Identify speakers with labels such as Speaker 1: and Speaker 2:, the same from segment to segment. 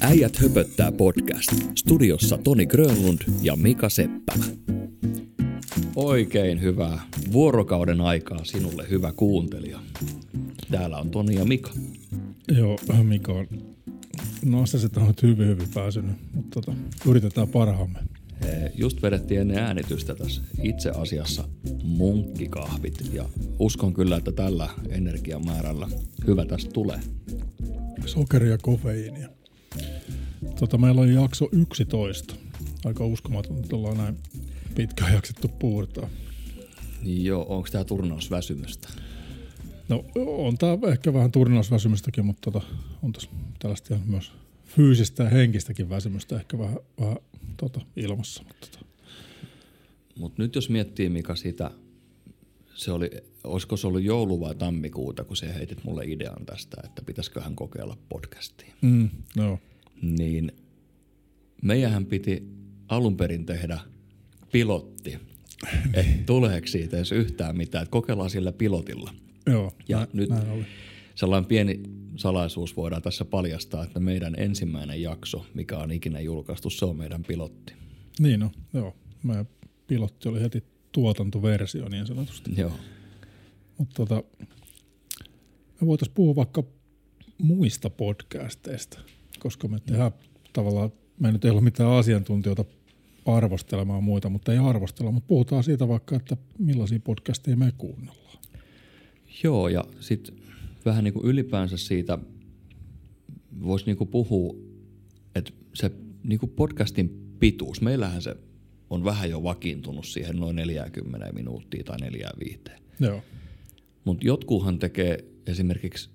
Speaker 1: Äijät höpöttää podcast. Studiossa Toni Grönlund ja Mika Seppälä. Oikein hyvää vuorokauden aikaa sinulle, hyvä kuuntelija. Täällä on Toni ja Mika.
Speaker 2: Joo, Mika on nostaset on hyvin hyvin pääsynyt, mutta tota, yritetään parhaamme.
Speaker 1: Just vedettiin ennen äänitystä tässä itse asiassa munkkikahvit ja uskon kyllä, että tällä energiamäärällä hyvä tästä tulee.
Speaker 2: Sokeria ja kofeiinia. Tota, meillä on jakso 11. Aika uskomaton, että ollaan näin pitkään jaksettu puurtaa.
Speaker 1: Joo, onko tämä turnausväsymystä?
Speaker 2: No on tämä ehkä vähän turnausväsymystäkin, mutta tota, on tässä tällaista myös fyysistä ja henkistäkin väsymystä ehkä vähän, vähän tota, ilmassa. Mutta tota.
Speaker 1: Mut nyt jos miettii Mika sitä, se oli, olisiko se ollut joulu vai tammikuuta, kun se heitit mulle idean tästä, että pitäisiköhän kokeilla podcastia.
Speaker 2: Mm, no.
Speaker 1: Niin meidän piti alun perin tehdä pilotti, että tuleeko siitä edes yhtään mitään, että kokeillaan sillä pilotilla.
Speaker 2: Joo,
Speaker 1: Ja
Speaker 2: näin,
Speaker 1: nyt
Speaker 2: näin oli.
Speaker 1: sellainen pieni salaisuus voidaan tässä paljastaa, että meidän ensimmäinen jakso, mikä on ikinä julkaistu, se on meidän pilotti.
Speaker 2: Niin no, joo. Meidän pilotti oli heti tuotantoversio niin sanotusti.
Speaker 1: Joo.
Speaker 2: Mutta tota, me voitaisiin puhua vaikka muista podcasteista, koska me tehdään tavallaan, me nyt ei ole mitään asiantuntijoita arvostelemaan muita, mutta ei arvostella, mutta puhutaan siitä vaikka, että millaisia podcasteja me kuunnellaan.
Speaker 1: Joo, ja sitten vähän niin kuin ylipäänsä siitä voisi niin kuin puhua, että se niin kuin podcastin pituus, meillähän se on vähän jo vakiintunut siihen noin 40 minuuttia tai 45.
Speaker 2: Joo,
Speaker 1: Mutta jotkuhan tekee esimerkiksi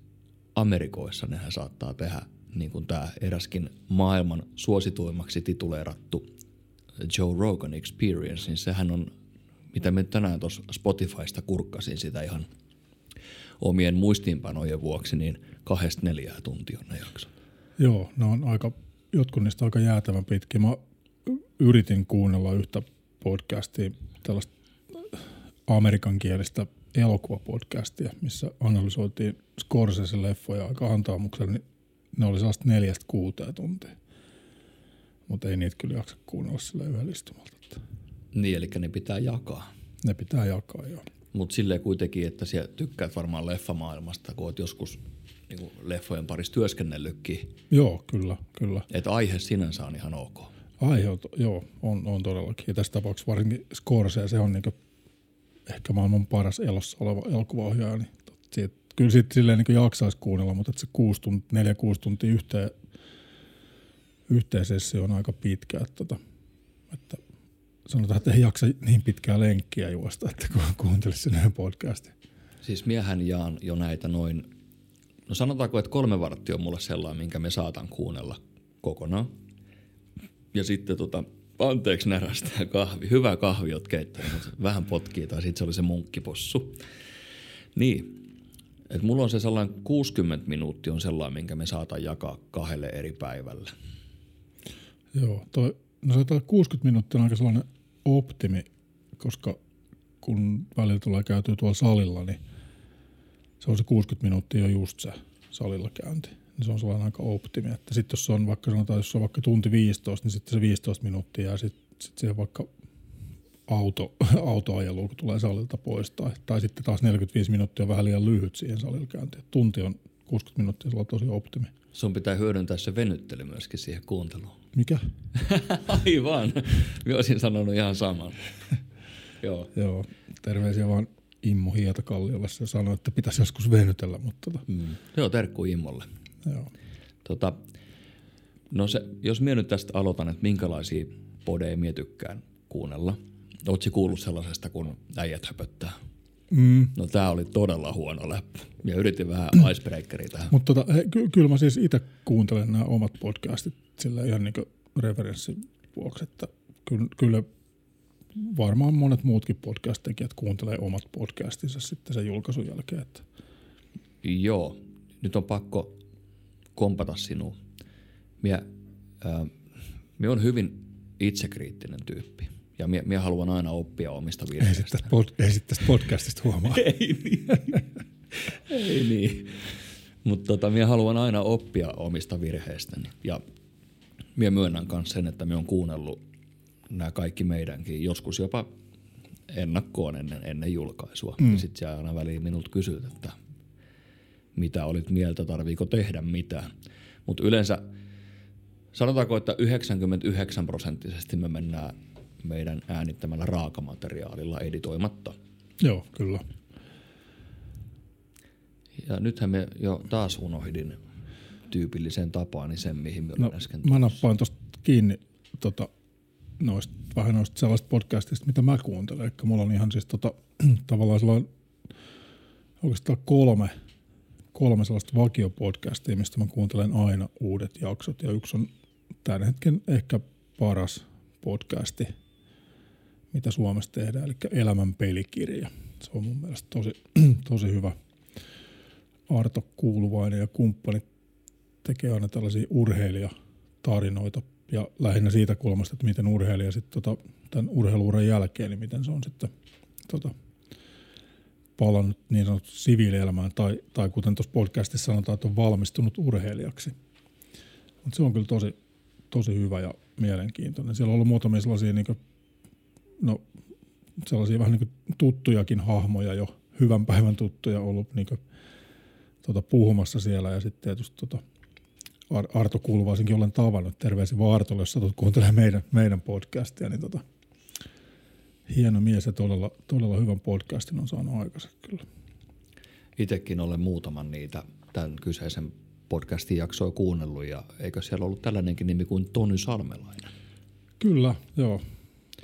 Speaker 1: Amerikoissa, nehän saattaa tehdä niin kuin tämä eräskin maailman suosituimmaksi tituleerattu Joe Rogan Experience, niin sehän on, mitä me tänään tuossa Spotifysta kurkkasin sitä ihan omien muistiinpanojen vuoksi, niin kahdesta neljää tuntia on ne jaksot.
Speaker 2: joo, ne on aika, jotkut niistä aika jäätävän pitkiä. Mä yritin kuunnella yhtä podcastia, tällaista amerikankielistä elokuvapodcastia, missä analysoitiin Scorsese-leffoja aika antaamuksella, niin ne oli sellaista neljästä kuuteen tuntia. Mutta ei niitä kyllä jaksa kuunnella sillä yhdellä istumalta.
Speaker 1: Niin, eli ne pitää jakaa.
Speaker 2: ne pitää jakaa joo.
Speaker 1: Mutta silleen kuitenkin, että siellä tykkäät varmaan leffamaailmasta, kun oot joskus niin leffojen parissa työskennellytkin,
Speaker 2: Joo, kyllä, kyllä.
Speaker 1: että aihe sinänsä on ihan ok.
Speaker 2: To- joo, on, on todellakin. Ja tässä tapauksessa varsinkin Scorsese, se on niinku ehkä maailman paras elossa oleva elokuvaohjaaja. Niin siitä, kyllä siitä silleen niinku jaksaisi kuunnella, mutta että se kuusi tunti, neljä, kuusi tuntia yhteen, yhteen sessio on aika pitkä. Että, tota, että sanotaan, että ei jaksa niin pitkää lenkkiä juosta, että kun kuuntelisi sen podcastin.
Speaker 1: Siis miehän jaan jo näitä noin, no sanotaanko, että kolme varttia on mulle sellainen, minkä me saatan kuunnella kokonaan. Ja sitten tota, anteeksi närästä kahvi, hyvä kahvi oot keittänyt, vähän potkii, tai sitten se oli se munkkipossu. Niin, että mulla on se sellainen 60 minuuttia on sellainen, minkä me saatan jakaa kahdelle eri päivälle.
Speaker 2: Joo, toi, no se 60 minuuttia on aika sellainen optimi, koska kun välillä tulee käytyä tuolla salilla, niin se on se 60 minuuttia just se salilla käynti. Niin se on sellainen aika optimi. Että sitten jos se on vaikka sanotaan, jos se on vaikka tunti 15, niin sitten se 15 minuuttia ja sitten sit siihen vaikka auto, autoajelu, kun tulee salilta pois. Tai, tai sitten taas 45 minuuttia vähän liian lyhyt siihen salilla käyntiin. Tunti on 60 minuuttia, se on tosi optimi.
Speaker 1: Sun pitää hyödyntää se venyttely myöskin siihen kuunteluun.
Speaker 2: Mikä?
Speaker 1: Aivan. Mä olisin sanonut ihan saman. Joo.
Speaker 2: Joo, terveisiä vaan Immo Hietakalliolle. Se sanoi, että pitäisi joskus venytellä, mutta tota,
Speaker 1: Mm. Joo, terkku Immolle.
Speaker 2: Joo.
Speaker 1: Tota, no se, jos minä nyt tästä aloitan, että minkälaisia podeja minä tykkään kuunnella. Oletko kuullut sellaisesta, kun äijät höpöttää?
Speaker 2: Mm.
Speaker 1: No tää oli todella huono läppä. Ja yritin vähän icebreakeria tähän.
Speaker 2: Mutta tota, ky- kyllä mä siis itse kuuntelen nämä omat podcastit sillä ihan niin referenssin vuoksi, että kyllä, kyllä varmaan monet muutkin podcast-tekijät kuuntelee omat podcastinsa sitten sen julkaisun jälkeen. Että
Speaker 1: Joo, nyt on pakko kompata sinua. Minä, äh, minä on hyvin itsekriittinen tyyppi. Ja minä, minä haluan aina oppia omista
Speaker 2: ei
Speaker 1: virheistä.
Speaker 2: tästä, pod, ei sit tästä podcastista huomaa.
Speaker 1: Ei niin. Ei niin. Mutta tota, minä haluan aina oppia omista virheistäni. Ja minä myönnän myös sen, että minä olen kuunnellut nämä kaikki meidänkin, joskus jopa ennakkoon ennen, ennen julkaisua. Mm. Sitten siellä aina väliin minulta kysyt, että mitä olit mieltä, tarviiko tehdä mitään. Mutta yleensä sanotaanko, että 99 prosenttisesti me mennään meidän äänittämällä raakamateriaalilla editoimatta.
Speaker 2: Joo, kyllä.
Speaker 1: Ja nythän me jo taas unohdin tyypilliseen tapaan niin sen, mihin me no, äsken
Speaker 2: Mä nappaan tuosta kiinni tota, noista, vähän noista sellaista podcastista, mitä mä kuuntelen. Eli mulla on ihan siis tota, tavallaan sellainen oikeastaan kolme, kolme sellaista vakiopodcastia, mistä mä kuuntelen aina uudet jaksot. Ja yksi on tämän hetken ehkä paras podcasti, mitä Suomessa tehdään, eli Elämän pelikirja. Se on mun mielestä tosi, tosi hyvä. Arto Kuuluvainen ja kumppanit tekee aina tällaisia urheilijatarinoita ja lähinnä siitä kulmasta, että miten urheilija sitten tota, tämän urheiluuran jälkeen, niin miten se on sitten tota, palannut niin sanottu siviilielämään tai, tai kuten tuossa podcastissa sanotaan, että on valmistunut urheilijaksi. Mutta se on kyllä tosi, tosi hyvä ja mielenkiintoinen. Siellä on ollut muutamia sellaisia, niin kuin, no, sellaisia vähän niin tuttujakin hahmoja jo, hyvän päivän tuttuja ollut niin kuin, tota, puhumassa siellä ja sitten tietysti tota, Arto Kulvaisinkin olen tavannut. Terveisiä vaan Artolle, jos satut kuuntelemaan meidän, meidän podcastia, niin tota, hieno mies ja todella, todella hyvän podcastin on saanut aikaiseksi kyllä.
Speaker 1: Itsekin olen muutaman niitä tämän kyseisen podcastin jaksoa kuunnellut ja eikö siellä ollut tällainenkin nimi kuin Tony Salmelainen?
Speaker 2: Kyllä, joo.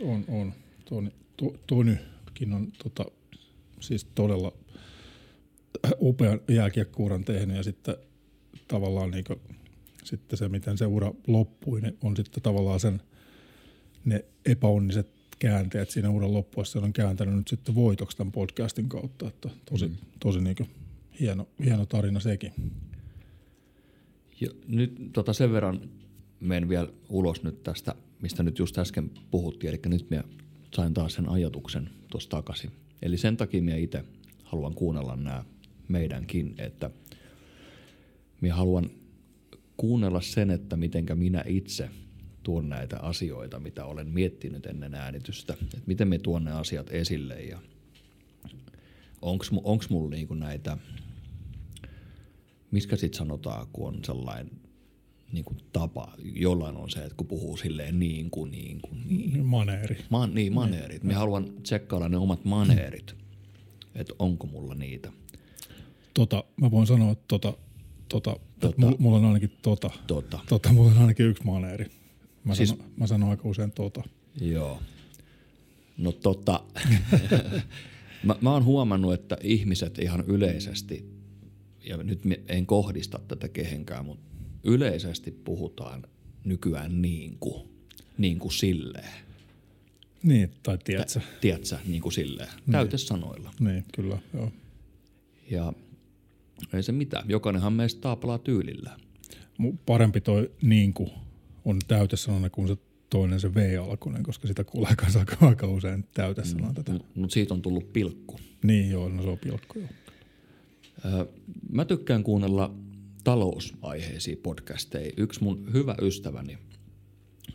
Speaker 2: On, on. Tony, to, Tonykin on tota, siis todella upean jääkiekkuuran tehnyt ja sitten tavallaan niin sitten se, miten se ura loppui, niin on sitten tavallaan sen ne epäonniset käänteet siinä uran loppuessa on kääntänyt nyt sitten voitoksi tämän podcastin kautta, että tosi, mm. tosi niin hieno, hieno tarina sekin.
Speaker 1: Jo, nyt tota sen verran menen vielä ulos nyt tästä, mistä nyt just äsken puhuttiin, eli nyt minä sain taas sen ajatuksen tuossa takaisin. Eli sen takia minä itse haluan kuunnella nämä meidänkin, että minä haluan kuunnella sen, että mitenkä minä itse tuon näitä asioita, mitä olen miettinyt ennen äänitystä, että miten me tuon ne asiat esille ja onko mulla niinku näitä, miskä sitten sanotaan, kun on sellainen niin kuin tapa, jollain on se, että kun puhuu silleen niin kuin, niin kuin, niin.
Speaker 2: Maneeri.
Speaker 1: Ma, niin, maneerit. Niin. Me haluan tsekkailla ne omat maneerit, että onko mulla niitä.
Speaker 2: Tota, mä voin sanoa, että tota, tota, tota, mulla on ainakin tota.
Speaker 1: Tota.
Speaker 2: tota mulla on ainakin yksi maneeri. Mä, siis, sanon, mä sanon aika usein tota.
Speaker 1: Joo. No tota, mä, mä oon huomannut, että ihmiset ihan yleisesti, ja nyt en kohdista tätä kehenkään, mutta yleisesti puhutaan nykyään niin kuin, niin kuin silleen.
Speaker 2: Niin, tai tiedätkö?
Speaker 1: Tiedätkö, niin kuin silleen, niin. täytesanoilla.
Speaker 2: Niin, kyllä, joo.
Speaker 1: Ja ei se mitään, jokainenhan meistä taapalaa tyylillä.
Speaker 2: Parempi toi niin kuin on täytesanana kuin se toinen se V-alkuinen, koska sitä kuulee aika, aika usein täytesanana mm, tätä.
Speaker 1: Mutta siitä on tullut pilkku.
Speaker 2: Niin joo, no se on pilkku joo.
Speaker 1: mä tykkään kuunnella talousaiheisia podcasteja. Yksi mun hyvä ystäväni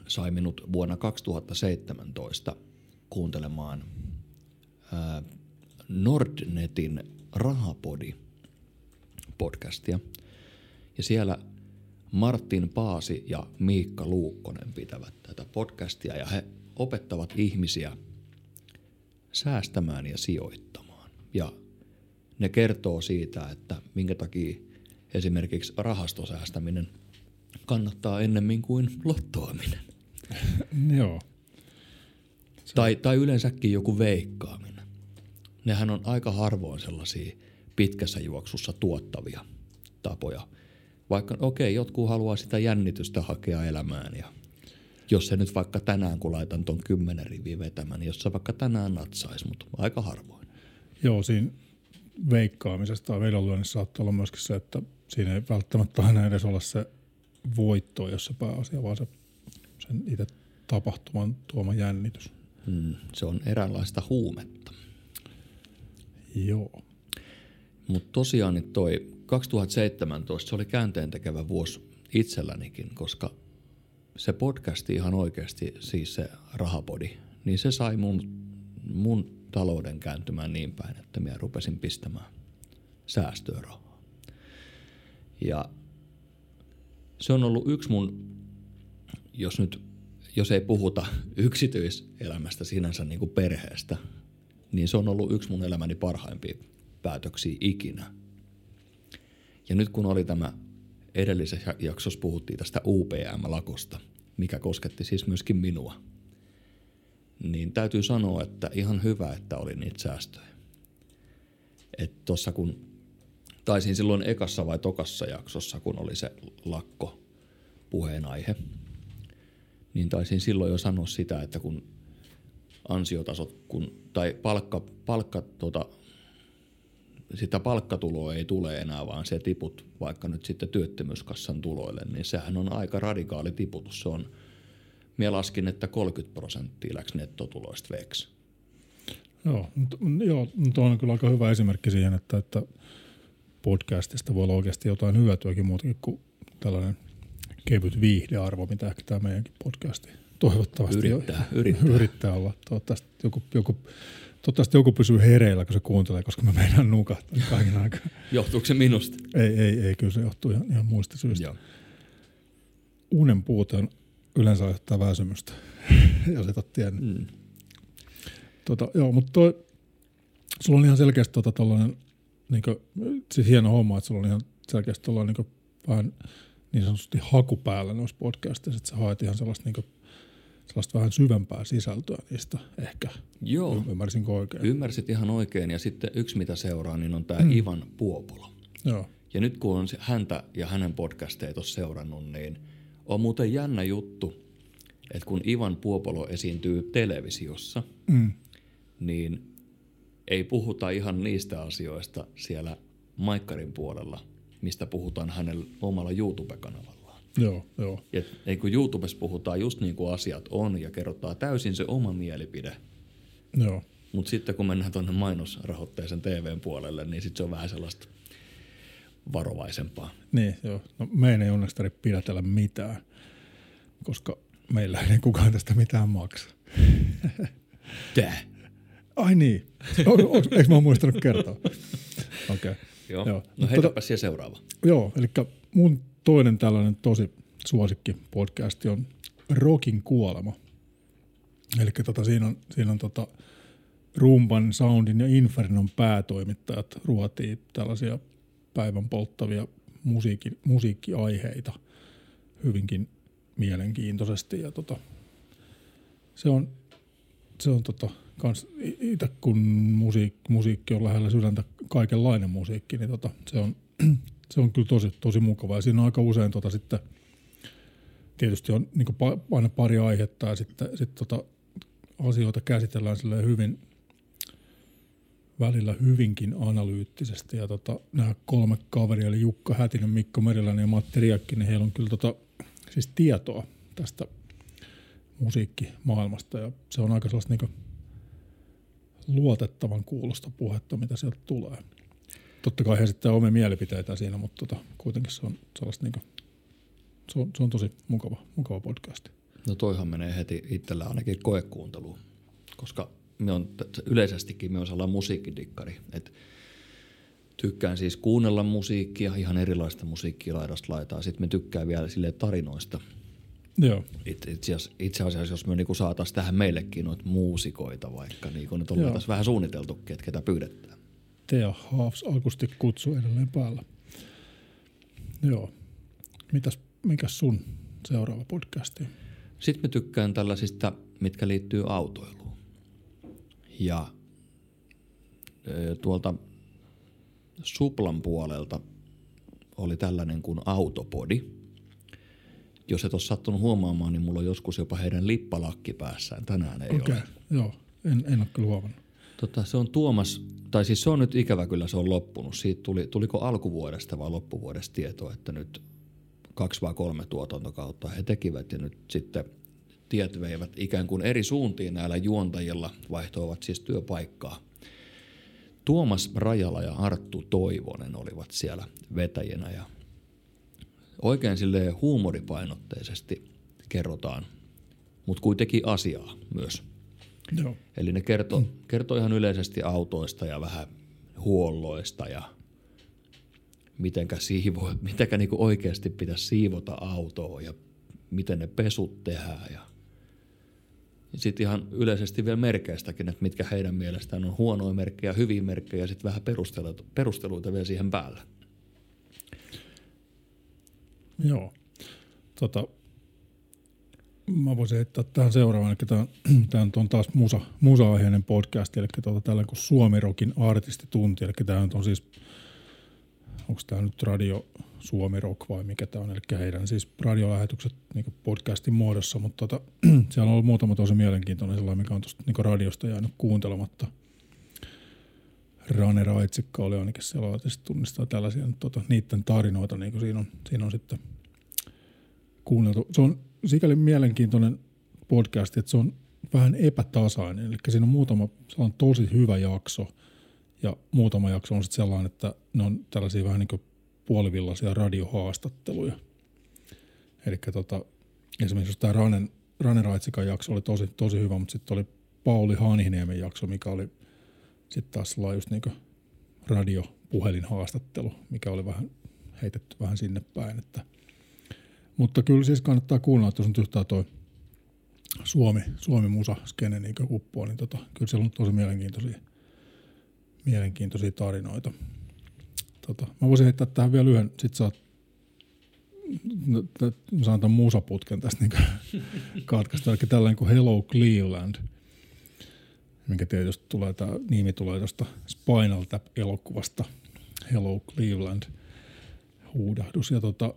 Speaker 1: sai minut vuonna 2017 kuuntelemaan Nordnetin Rahapodi podcastia. Ja siellä Martin Paasi ja Miikka Luukkonen pitävät tätä podcastia ja he opettavat ihmisiä säästämään ja sijoittamaan. Ja ne kertoo siitä, että minkä takia esimerkiksi rahastosäästäminen kannattaa ennemmin kuin lottoaminen.
Speaker 2: Joo.
Speaker 1: Tai, tai yleensäkin joku veikkaaminen. Nehän on aika harvoin sellaisia pitkässä juoksussa tuottavia tapoja. Vaikka okei, okay, jotkut haluaa sitä jännitystä hakea elämään ja jos se nyt vaikka tänään, kun laitan ton kymmenen riviä vetämään, niin jos se vaikka tänään natsaisi, mutta aika harvoin.
Speaker 2: Joo, siinä veikkaamisesta tai vedonlyönnissä saattaa olla myöskin se, että siinä ei välttämättä aina edes olla se voitto, jos se pääasia, vaan se sen itse tapahtuman tuoma jännitys.
Speaker 1: Mm, se on eräänlaista huumetta.
Speaker 2: Joo.
Speaker 1: Mutta tosiaan niin toi 2017, se oli käänteen tekevä vuosi itsellänikin, koska se podcasti ihan oikeasti, siis se rahapodi, niin se sai mun, mun talouden kääntymään niin päin, että minä rupesin pistämään säästöä rahaa. Ja se on ollut yksi mun, jos nyt, jos ei puhuta yksityiselämästä sinänsä niin kuin perheestä, niin se on ollut yksi mun elämäni parhaimpia päätöksiä ikinä. Ja nyt kun oli tämä edellisessä jaksossa puhuttiin tästä UPM-lakosta, mikä kosketti siis myöskin minua, niin täytyy sanoa, että ihan hyvä, että oli niitä säästöjä. Että tuossa kun taisin silloin ekassa vai tokassa jaksossa, kun oli se lakko puheenaihe, niin taisin silloin jo sanoa sitä, että kun ansiotasot, kun, tai palkka, palkka tuota, sitä palkkatuloa ei tule enää, vaan se tiput vaikka nyt sitten työttömyyskassan tuloille, niin sehän on aika radikaali tiputus. Se on, minä laskin, että 30 prosenttia läks nettotuloista veksi.
Speaker 2: Joo, joo, tuo on kyllä aika hyvä esimerkki siihen, että, että podcastista voi olla oikeasti jotain hyötyäkin muutakin kuin tällainen kevyt viihdearvo, mitä ehkä tämä meidänkin podcasti toivottavasti
Speaker 1: yrittää, jo, yrittää.
Speaker 2: yrittää olla. Toivottavasti joku, joku, toivottavasti joku pysyy hereillä, kun se kuuntelee, koska mä meidän nukahtaa kaiken aikaa.
Speaker 1: Johtuuko se minusta?
Speaker 2: Ei, ei, ei kyllä se johtuu ihan, ihan muista syistä. Joo. Unen puute on yleensä aiheuttaa väsymystä, jos et ole tiennyt. Mm. Tota, joo, mutta toi, sulla on ihan selkeästi tota, tollainen niin kuin, siis hieno homma, että sulla on ihan selkeästi tuolla niin vähän niin sanotusti haku päällä noissa podcasteissa, että sä haet ihan sellaista, niin kuin, sellaista vähän syvempää sisältöä niistä ehkä.
Speaker 1: Joo.
Speaker 2: Ymmärsinkö oikein?
Speaker 1: Ymmärsit ihan oikein. Ja sitten yksi, mitä seuraa, niin on tämä mm. Ivan Puopolo.
Speaker 2: Joo.
Speaker 1: Ja nyt kun on häntä ja hänen podcasteja tuossa seurannut, niin on muuten jännä juttu, että kun Ivan Puopolo esiintyy televisiossa, mm. niin ei puhuta ihan niistä asioista siellä Maikkarin puolella, mistä puhutaan hänen omalla YouTube-kanavallaan.
Speaker 2: Joo, joo.
Speaker 1: Ja ei kun YouTubessa puhutaan just niin kuin asiat on ja kerrotaan täysin se oma mielipide.
Speaker 2: Joo.
Speaker 1: Mutta sitten kun mennään tuonne mainosrahoitteisen TVn puolelle, niin sitten se on vähän sellaista varovaisempaa.
Speaker 2: Niin, joo. No, meidän ei onneksi tarvitse pidätellä mitään, koska meillä ei kukaan tästä mitään maksa.
Speaker 1: Tää?
Speaker 2: Ai niin. Eikö mä muistanut kertoa? Okei. Okay.
Speaker 1: Joo. joo. No heitäpä tota, seuraava.
Speaker 2: Joo, eli mun toinen tällainen tosi suosikki podcasti on Rokin kuolema. Eli tota, siinä on, siinä on tota, Rumban, Soundin ja Infernon päätoimittajat ruotii tällaisia päivän polttavia musiikki, musiikkiaiheita hyvinkin mielenkiintoisesti. Ja tota, se on, se on tota, kans itse kun musiik, musiikki on lähellä sydäntä, kaikenlainen musiikki, niin tota, se, on, se on kyllä tosi, tosi mukava. Ja siinä on aika usein tota sitten, tietysti on niin aina pari aihetta ja sitten sit tota, asioita käsitellään hyvin, välillä hyvinkin analyyttisesti. Ja tota, nämä kolme kaveria, eli Jukka Hätinen, Mikko Meriläinen ja Matti Riakki, niin heillä on kyllä tota, siis tietoa tästä musiikkimaailmasta ja se on aika sellaista niin luotettavan kuulosta puhetta, mitä sieltä tulee. Totta kai he sitten omia mielipiteitä siinä, mutta tota, kuitenkin se on sellaista niin kuin, se on, se on tosi mukava, mukava podcast.
Speaker 1: No toihan menee heti itsellä ainakin koekuunteluun, koska me on, yleisestikin me on sellainen musiikkidikkari, että tykkään siis kuunnella musiikkia, ihan erilaista musiikkia laidasta laitaa. Sitten me tykkään vielä sille tarinoista –
Speaker 2: Joo.
Speaker 1: It, itse, asiassa, itse asiassa, jos me niinku saataisiin tähän meillekin noita muusikoita vaikka, niin kun nyt ollaan tässä vähän suunniteltukin, että ketä pyydetään.
Speaker 2: Tea Haafs akusti kutsu edelleen päällä. Joo. Mitäs, mikä sun seuraava podcasti?
Speaker 1: Sitten me tykkään tällaisista, mitkä liittyy autoiluun. Ja tuolta Suplan puolelta oli tällainen kuin Autopodi – jos et ole sattunut huomaamaan, niin mulla on joskus jopa heidän lippalakki päässään. Tänään ei okay. ole.
Speaker 2: joo. En, en ole kyllä huomannut.
Speaker 1: Tota, se on Tuomas, tai siis se on nyt ikävä kyllä, se on loppunut. Siitä tuli, tuliko alkuvuodesta vai loppuvuodesta tietoa, että nyt kaksi vai kolme tuotantokautta he tekivät ja nyt sitten tiet veivät ikään kuin eri suuntiin näillä juontajilla, vaihtoivat siis työpaikkaa Tuomas Rajala ja Arttu Toivonen olivat siellä vetäjänä ja oikein sille huumoripainotteisesti kerrotaan, mutta kuitenkin asiaa myös.
Speaker 2: Joo.
Speaker 1: Eli ne kertoo, mm. kertoo ihan yleisesti autoista ja vähän huolloista ja mitenkä, siivo, mitenkä niinku oikeasti pitäisi siivota autoa ja miten ne pesut tehdään. Ja sitten ihan yleisesti vielä merkeistäkin, että mitkä heidän mielestään on huonoja merkkejä, hyviä merkkejä ja sitten vähän perusteluita, perusteluita vielä siihen päälle.
Speaker 2: Joo. Tota, mä voisin heittää tähän seuraavan, eli tämä, on taas musa, musa-aiheinen podcast, eli tuota, tällainen kuin Suomirokin artistitunti, eli tämä on siis, onko tämä nyt radio Suomi Rock vai mikä tämä on, eli heidän siis radiolähetykset niin podcastin muodossa, mutta tota, siellä on ollut muutama tosi mielenkiintoinen sellainen, mikä on tuosta niin radiosta jäänyt kuuntelematta. Rane Raitsikka oli ainakin siellä, tunnistaa tällaisia tota, niiden tarinoita, niin kuin siinä on, siinä on sitten kuunneltu. Se on sikäli mielenkiintoinen podcast, että se on vähän epätasainen. Eli siinä on muutama sellainen tosi hyvä jakso ja muutama jakso on sitten sellainen, että ne on tällaisia vähän niin kuin puolivillaisia radiohaastatteluja. Eli tota, esimerkiksi tämä Ranen, Ranen Raitsikan jakso oli tosi, tosi hyvä, mutta sitten oli Pauli Haniniemen jakso, mikä oli sitten taas sellainen just niin radiopuhelinhaastattelu, mikä oli vähän heitetty vähän sinne päin, että – mutta kyllä siis kannattaa kuunnella, että jos on yhtään toi Suomi, Suomi musa skene niin uppoo, niin tota, kyllä siellä on tosi mielenkiintoisia, mielenkiintoisia tarinoita. Tota, mä voisin heittää tähän vielä yhden, sit saat mä saan tämän musaputken tästä niin katkaista, eli tällainen kuin Hello Cleveland, minkä tietysti tulee, tämä nimi tulee tuosta Spinal Tap-elokuvasta, Hello Cleveland huudahdus, ja tota,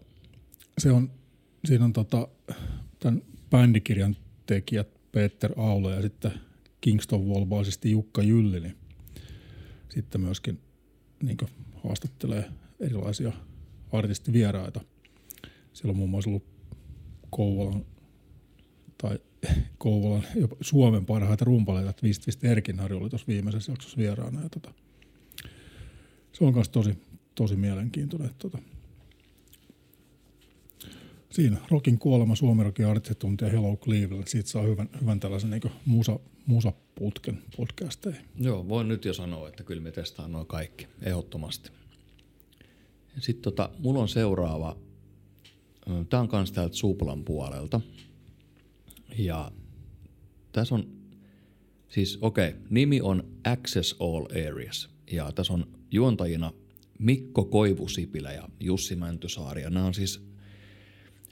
Speaker 2: se on siinä on tota, tämän bändikirjan tekijät Peter Aula ja sitten Kingston Volvaisesti Jukka Jylli, niin sitten myöskin niin haastattelee erilaisia artistivieraita. Siellä on muun muassa ollut Kouvolan tai Kouvolan, jopa Suomen parhaita rumpaleita, että Vist Erkinari oli tuossa viimeisessä jaksossa vieraana. Ja tota, se on myös tosi, tosi mielenkiintoinen. Että tota, Siinä Rokin kuolema, Suomi Rokin artistitunti ja Hello Cleveland. Siitä saa hyvän, hyvän tällaisen niin musa, musaputken podcasteja.
Speaker 1: Joo, voin nyt jo sanoa, että kyllä me testaan noin kaikki, ehdottomasti. Sitten tota, mulla on seuraava. Tämä on kans täältä Suplan puolelta. Ja tässä on, siis okei, okay, nimi on Access All Areas. Ja tässä on juontajina Mikko Koivusipilä ja Jussi Mäntysaari. Ja nämä on siis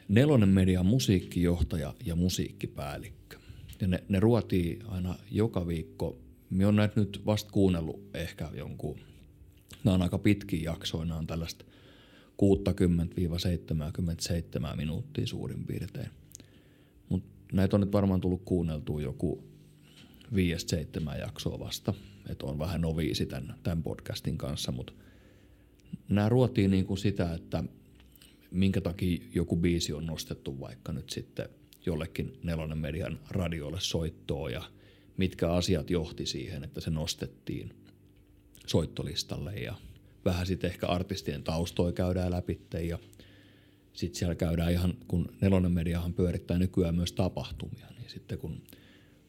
Speaker 1: Nelonen Median musiikkijohtaja ja musiikkipäällikkö. Ja ne, ne ruotii aina joka viikko. Minä olen näitä nyt vasta kuunnellut ehkä jonkun, nämä on aika pitkiä jaksoja, nämä on tällaista 60-77 minuuttia suurin piirtein. Mutta näitä on nyt varmaan tullut kuunneltua joku 5-7 jaksoa vasta, että on vähän noviisi tämän, tämän podcastin kanssa, mutta nämä ruotii niin kuin sitä, että minkä takia joku biisi on nostettu vaikka nyt sitten jollekin nelonen median radiolle soittoon ja mitkä asiat johti siihen, että se nostettiin soittolistalle ja vähän sitten ehkä artistien taustoja käydään läpi ja sitten siellä käydään ihan, kun nelonen mediahan pyörittää nykyään myös tapahtumia, niin sitten kun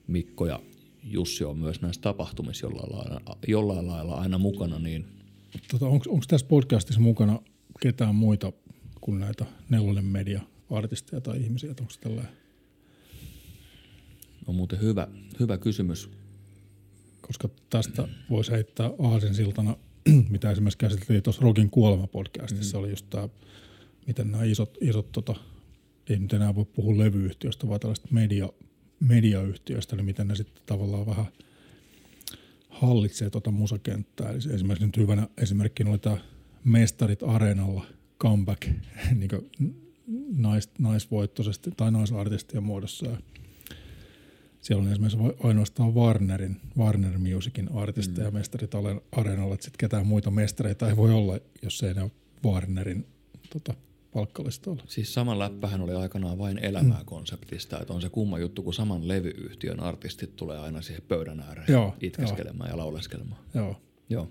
Speaker 1: Mikko ja Jussi on myös näissä tapahtumissa jollain lailla, jollain lailla aina mukana, niin...
Speaker 2: Tota, Onko tässä podcastissa mukana ketään muita kuin näitä nelonen media artisteja tai ihmisiä, onko tällä
Speaker 1: On muuten hyvä, hyvä kysymys.
Speaker 2: Koska tästä voisi heittää aasinsiltana, mitä esimerkiksi käsiteltiin tuossa Rogin kuolema-podcastissa, mm. oli just tämä, miten nämä isot, isot tota, ei nyt enää voi puhua levyyhtiöstä, vaan tällaista media, mediayhtiöistä, niin miten ne sitten tavallaan vähän hallitsee tuota musakenttää. Eli esimerkiksi nyt hyvänä esimerkkinä oli tämä Mestarit Areenalla – comeback niin nais, naisvoittoisesti tai naisartistien muodossa. Ja siellä on esimerkiksi ainoastaan Warnerin, Warner Musicin artisteja mm. mestarit areenalla, että sitten ketään muita mestareita ei voi olla, jos ei ne ole Warnerin tota, palkkalistalla.
Speaker 1: Siis sama läppähän oli aikanaan vain elämää mm. konseptista, että on se kumma juttu, kun saman levyyhtiön artistit tulee aina siihen pöydän ääreen Joo, itkeskelemään ja lauleskelemaan.
Speaker 2: Joo.
Speaker 1: Joo.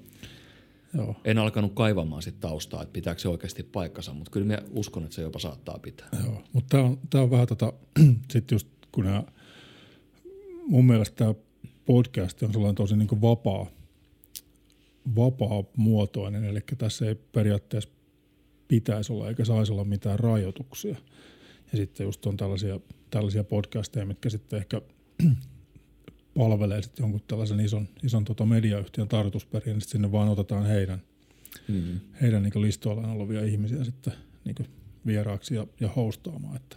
Speaker 2: Joo.
Speaker 1: En alkanut kaivamaan sit taustaa, että pitääkö se oikeasti paikkansa, mutta kyllä mä uskon, että se jopa saattaa pitää.
Speaker 2: Joo, mutta tämä on, tää on vähän tota, sitten just kun nää, mun mielestä tämä podcast on sellainen tosi niin vapaa, vapaa muotoinen, eli tässä ei periaatteessa pitäisi olla eikä saisi olla mitään rajoituksia. Ja sitten just on tällaisia, tällaisia podcasteja, mitkä sitten ehkä palvelee sitten jonkun tällaisen ison, ison tota mediayhtiön tarkoitusperiä, niin sinne vaan otetaan heidän,
Speaker 1: Mm.
Speaker 2: heidän niin listoillaan olevia ihmisiä sitten niin vieraaksi ja, ja hostaamaan. Että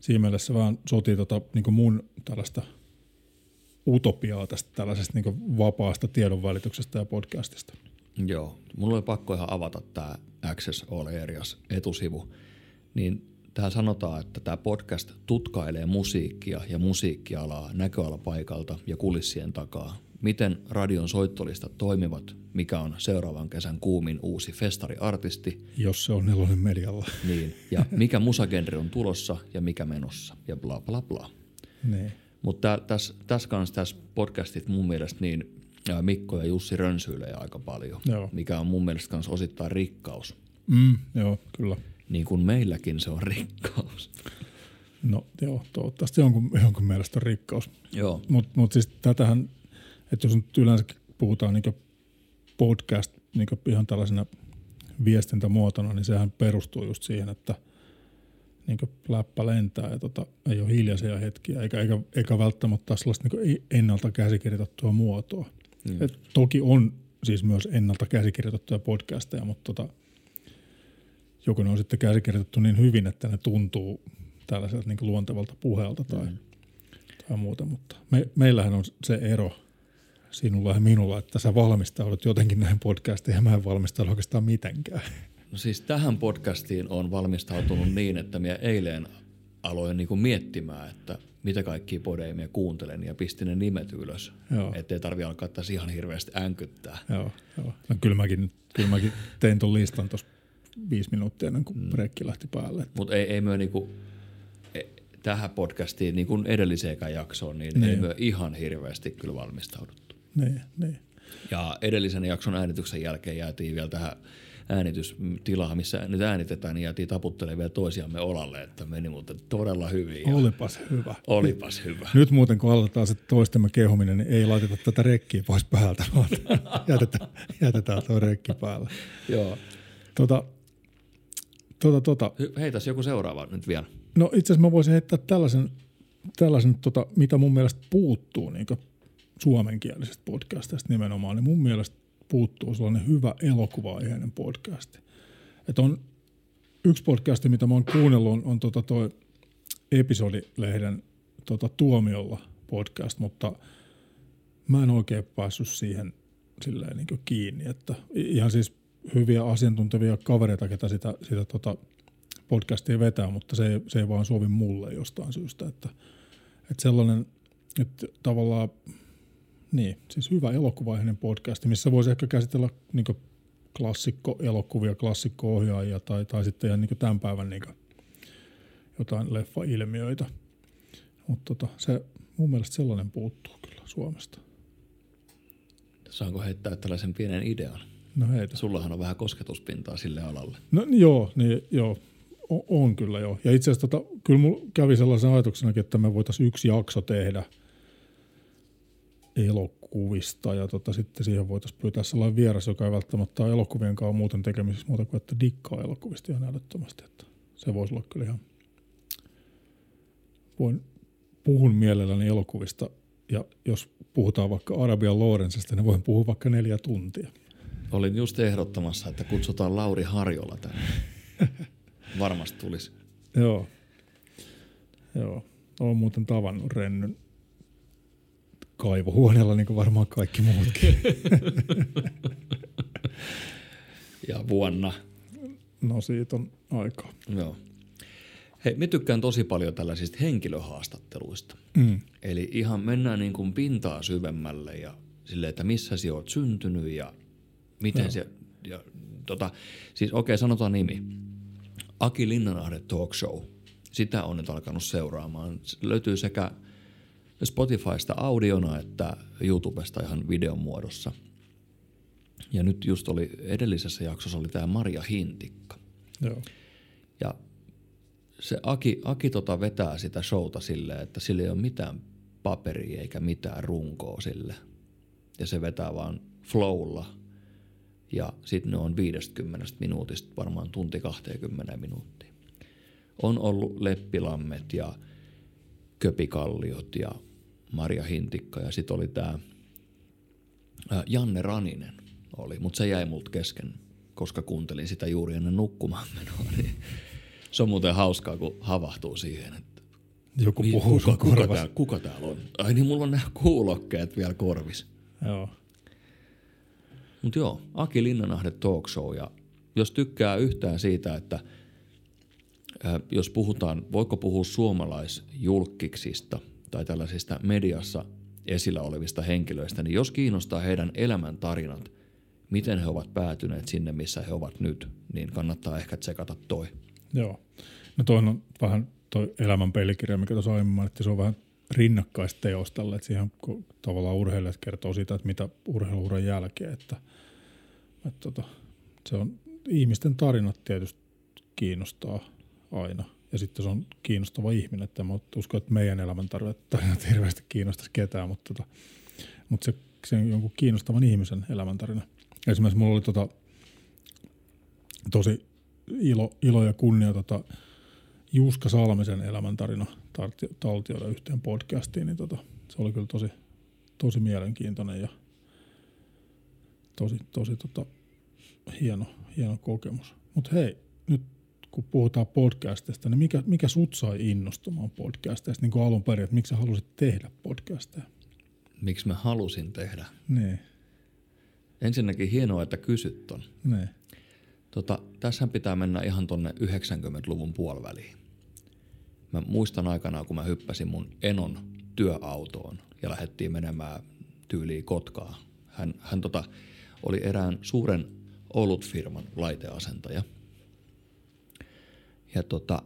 Speaker 2: siinä mielessä vaan sotii tota, niin mun tällaista utopiaa tästä tällaisesta niin vapaasta tiedonvälityksestä ja podcastista.
Speaker 1: Joo, mulla oli pakko ihan avata tämä Access All Areas etusivu. Niin tähän sanotaan, että tämä podcast tutkailee musiikkia ja musiikkialaa näköalapaikalta ja kulissien takaa. Miten radion soittolistat toimivat, mikä on seuraavan kesän kuumin uusi festariartisti,
Speaker 2: Jos se on nelonen medialla.
Speaker 1: niin, ja mikä musagenre on tulossa ja mikä menossa ja bla bla bla.
Speaker 2: niin.
Speaker 1: Mutta tässä täs kanssa tässä podcastit mun mielestä niin Mikko ja Jussi rönsyilee aika paljon,
Speaker 2: Joo.
Speaker 1: mikä on mun mielestä kanssa osittain rikkaus.
Speaker 2: Mm, joo, kyllä.
Speaker 1: Niin kuin meilläkin se on rikkaus.
Speaker 2: No joo, toivottavasti jonkun, jonkun mielestä on rikkaus.
Speaker 1: Joo.
Speaker 2: Mutta mut siis tätähän, että jos nyt yleensä puhutaan niin podcast niin ihan tällaisena viestintämuotona, niin sehän perustuu just siihen, että niin läppä lentää ja tota, ei ole hiljaisia hetkiä, eikä, eikä, eikä välttämättä sellaista niin ennalta käsikirjoitettua muotoa.
Speaker 1: Mm.
Speaker 2: Et toki on siis myös ennalta käsikirjoitettuja podcasteja, mutta tota, joko ne on sitten käsikirjoitettu niin hyvin, että ne tuntuu tällaiselta niin luontevalta puheelta tai,
Speaker 1: Mm.
Speaker 2: tai muuta, mutta me, meillähän on se ero sinulla ja minulla, että sä valmistaudut jotenkin näihin podcasteihin ja mä en valmistaudu oikeastaan mitenkään.
Speaker 1: No siis tähän podcastiin on valmistautunut niin, että minä eilen aloin niinku miettimään, että mitä kaikkia podeja minä kuuntelen ja pistin ne nimet ylös.
Speaker 2: Joo.
Speaker 1: Ettei tarvi alkaa tässä ihan hirveästi änkyttää.
Speaker 2: Joo, joo. No, kyllä, mäkin, kyllä mäkin tein tuon listan tuossa viisi minuuttia ennen kuin mm. lähti päälle.
Speaker 1: Mutta ei, ei myö niinku, e- tähän podcastiin niin kuin edelliseenkään jaksoon, niin,
Speaker 2: Niin.
Speaker 1: ei myö ihan hirveästi kyllä valmistauduttu.
Speaker 2: Niin, niin.
Speaker 1: Ja edellisen jakson äänityksen jälkeen jäätiin vielä tähän äänitystilaan, missä nyt äänitetään, niin jäätiin taputtelemaan vielä toisiamme olalle, että meni muuten todella hyvin.
Speaker 2: Olipas hyvä.
Speaker 1: olipas hyvä.
Speaker 2: Nyt muuten kun aloitetaan se toistemme kehuminen, niin ei laiteta tätä rekkiä pois päältä, vaan jätetään, jätetään tuo rekki päälle.
Speaker 1: Joo.
Speaker 2: Tota, tota, tota.
Speaker 1: Heitäs joku seuraava nyt vielä.
Speaker 2: No itse asiassa mä voisin heittää tällaisen, tällaisen tota, mitä mun mielestä puuttuu niin suomenkielisestä podcastista nimenomaan, niin mun mielestä puuttuu sellainen hyvä elokuva-aiheinen podcasti. Et on yksi podcasti, mitä mä oon kuunnellut, on, on tota toi episodilehden tota, Tuomiolla podcast, mutta mä en oikein päässyt siihen silleen niin kiinni, että ihan siis hyviä asiantuntevia kavereita, ketä sitä, sitä tota podcastia vetää, mutta se ei, se ei vaan sovi mulle jostain syystä, että, että sellainen, että tavallaan niin, siis hyvä elokuvaiheinen podcast, missä voisi ehkä käsitellä niin klassikko-elokuvia, klassikko-ohjaajia tai, tai sitten ihan niin tämän päivän niin jotain leffa-ilmiöitä. Mutta tota, se, mun mielestä sellainen puuttuu kyllä Suomesta.
Speaker 1: Saanko heittää tällaisen pienen idean?
Speaker 2: No heitä.
Speaker 1: Sullahan on vähän kosketuspintaa sille alalle.
Speaker 2: No joo, niin joo, o- on kyllä joo. Ja itse asiassa tota, kyllä mulla kävi sellaisen ajatuksenakin, että me voitaisiin yksi jakso tehdä elokuvista ja tota, sitten siihen voitaisiin pyytää sellainen vieras, joka ei välttämättä ole elokuvien kanssa muuten tekemisissä muuta kuin, että dikkaa elokuvista ihan älyttömästi. Että se voisi olla kyllä ihan, voin, puhun mielelläni elokuvista ja jos puhutaan vaikka Arabian Loorensista, niin voin puhua vaikka neljä tuntia.
Speaker 1: Olin just ehdottamassa, että kutsutaan Lauri Harjola tänne. Varmasti tulisi.
Speaker 2: Joo. Joo. Olen muuten tavannut Rennyn kaivohuoneella, niin kuin varmaan kaikki muutkin.
Speaker 1: Ja vuonna.
Speaker 2: No siitä on aikaa.
Speaker 1: Joo. Hei, mä tykkään tosi paljon tällaisista henkilöhaastatteluista.
Speaker 2: Mm.
Speaker 1: Eli ihan mennään niin kuin pintaa syvemmälle ja sille, että missä sinä oot syntynyt ja miten se... Ja, tota, siis okei, okay, sanotaan nimi. Aki Linnanahde Talk Show. Sitä on nyt alkanut seuraamaan. Se löytyy sekä Spotifysta audiona että YouTubesta ihan videon muodossa. Ja nyt just oli edellisessä jaksossa oli tämä Maria Hintikka.
Speaker 2: Joo.
Speaker 1: Ja se Aki, Aki tota vetää sitä showta silleen, että sillä ei ole mitään paperia eikä mitään runkoa sille. Ja se vetää vaan flowlla. Ja sitten ne on 50 minuutista varmaan tunti 20 minuuttia. On ollut Leppilammet ja Köpikalliot ja Maria Hintikka ja sitten oli tämä Janne Raninen oli, mutta se jäi multa kesken, koska kuuntelin sitä juuri ennen nukkumaan menoa. Niin se on muuten hauskaa, kun havahtuu siihen, että
Speaker 2: Joku
Speaker 1: niin,
Speaker 2: puhuu
Speaker 1: kuka, kuka, kuka täällä on? Ai niin, mulla on nämä kuulokkeet vielä korvis.
Speaker 2: Joo.
Speaker 1: Mutta joo, Aki Linnanahde Talk Show ja jos tykkää yhtään siitä, että ää, jos puhutaan, voiko puhua suomalaisjulkiksista tai tällaisista mediassa esillä olevista henkilöistä, niin jos kiinnostaa heidän elämäntarinat, miten he ovat päätyneet sinne, missä he ovat nyt, niin kannattaa ehkä tsekata toi.
Speaker 2: Joo. No toi on vähän toi elämän pelikirja, mikä tuossa aiemmin mainittiin, se on vähän rinnakkaisteos tälle, että siihen tavallaan urheilijat kertoo siitä, että mitä urheiluuran jälkeen, että, että tota, se on, ihmisten tarinat tietysti kiinnostaa aina. Ja sitten se on kiinnostava ihminen, että mä uskon, että meidän elämän tarinat hirveästi kiinnostaisi ketään, mutta, tota, mutta se, se on jonkun kiinnostavan ihmisen elämäntarina. Esimerkiksi mulla oli tota, tosi ilo, ilo ja kunnia tota, Juuska Salmisen elämäntarina taltioida yhteen podcastiin, niin tota, se oli kyllä tosi, tosi mielenkiintoinen ja tosi, tosi tota, hieno, hieno kokemus. Mutta hei, nyt kun puhutaan podcastista, niin mikä, mikä sut sai innostumaan podcasteista niin kuin alun perin, että miksi sä halusit tehdä podcasteja?
Speaker 1: Miksi mä halusin tehdä?
Speaker 2: Niin,
Speaker 1: Ensinnäkin hienoa, että kysyt ton.
Speaker 2: niin,
Speaker 1: Tota, tässä pitää mennä ihan tonne 90-luvun puoliväliin. Mä muistan aikanaan, kun mä hyppäsin mun Enon työautoon ja lähdettiin menemään tyyliin Kotkaa. Hän, hän tota, oli erään suuren olutfirman laiteasentaja. Ja tota,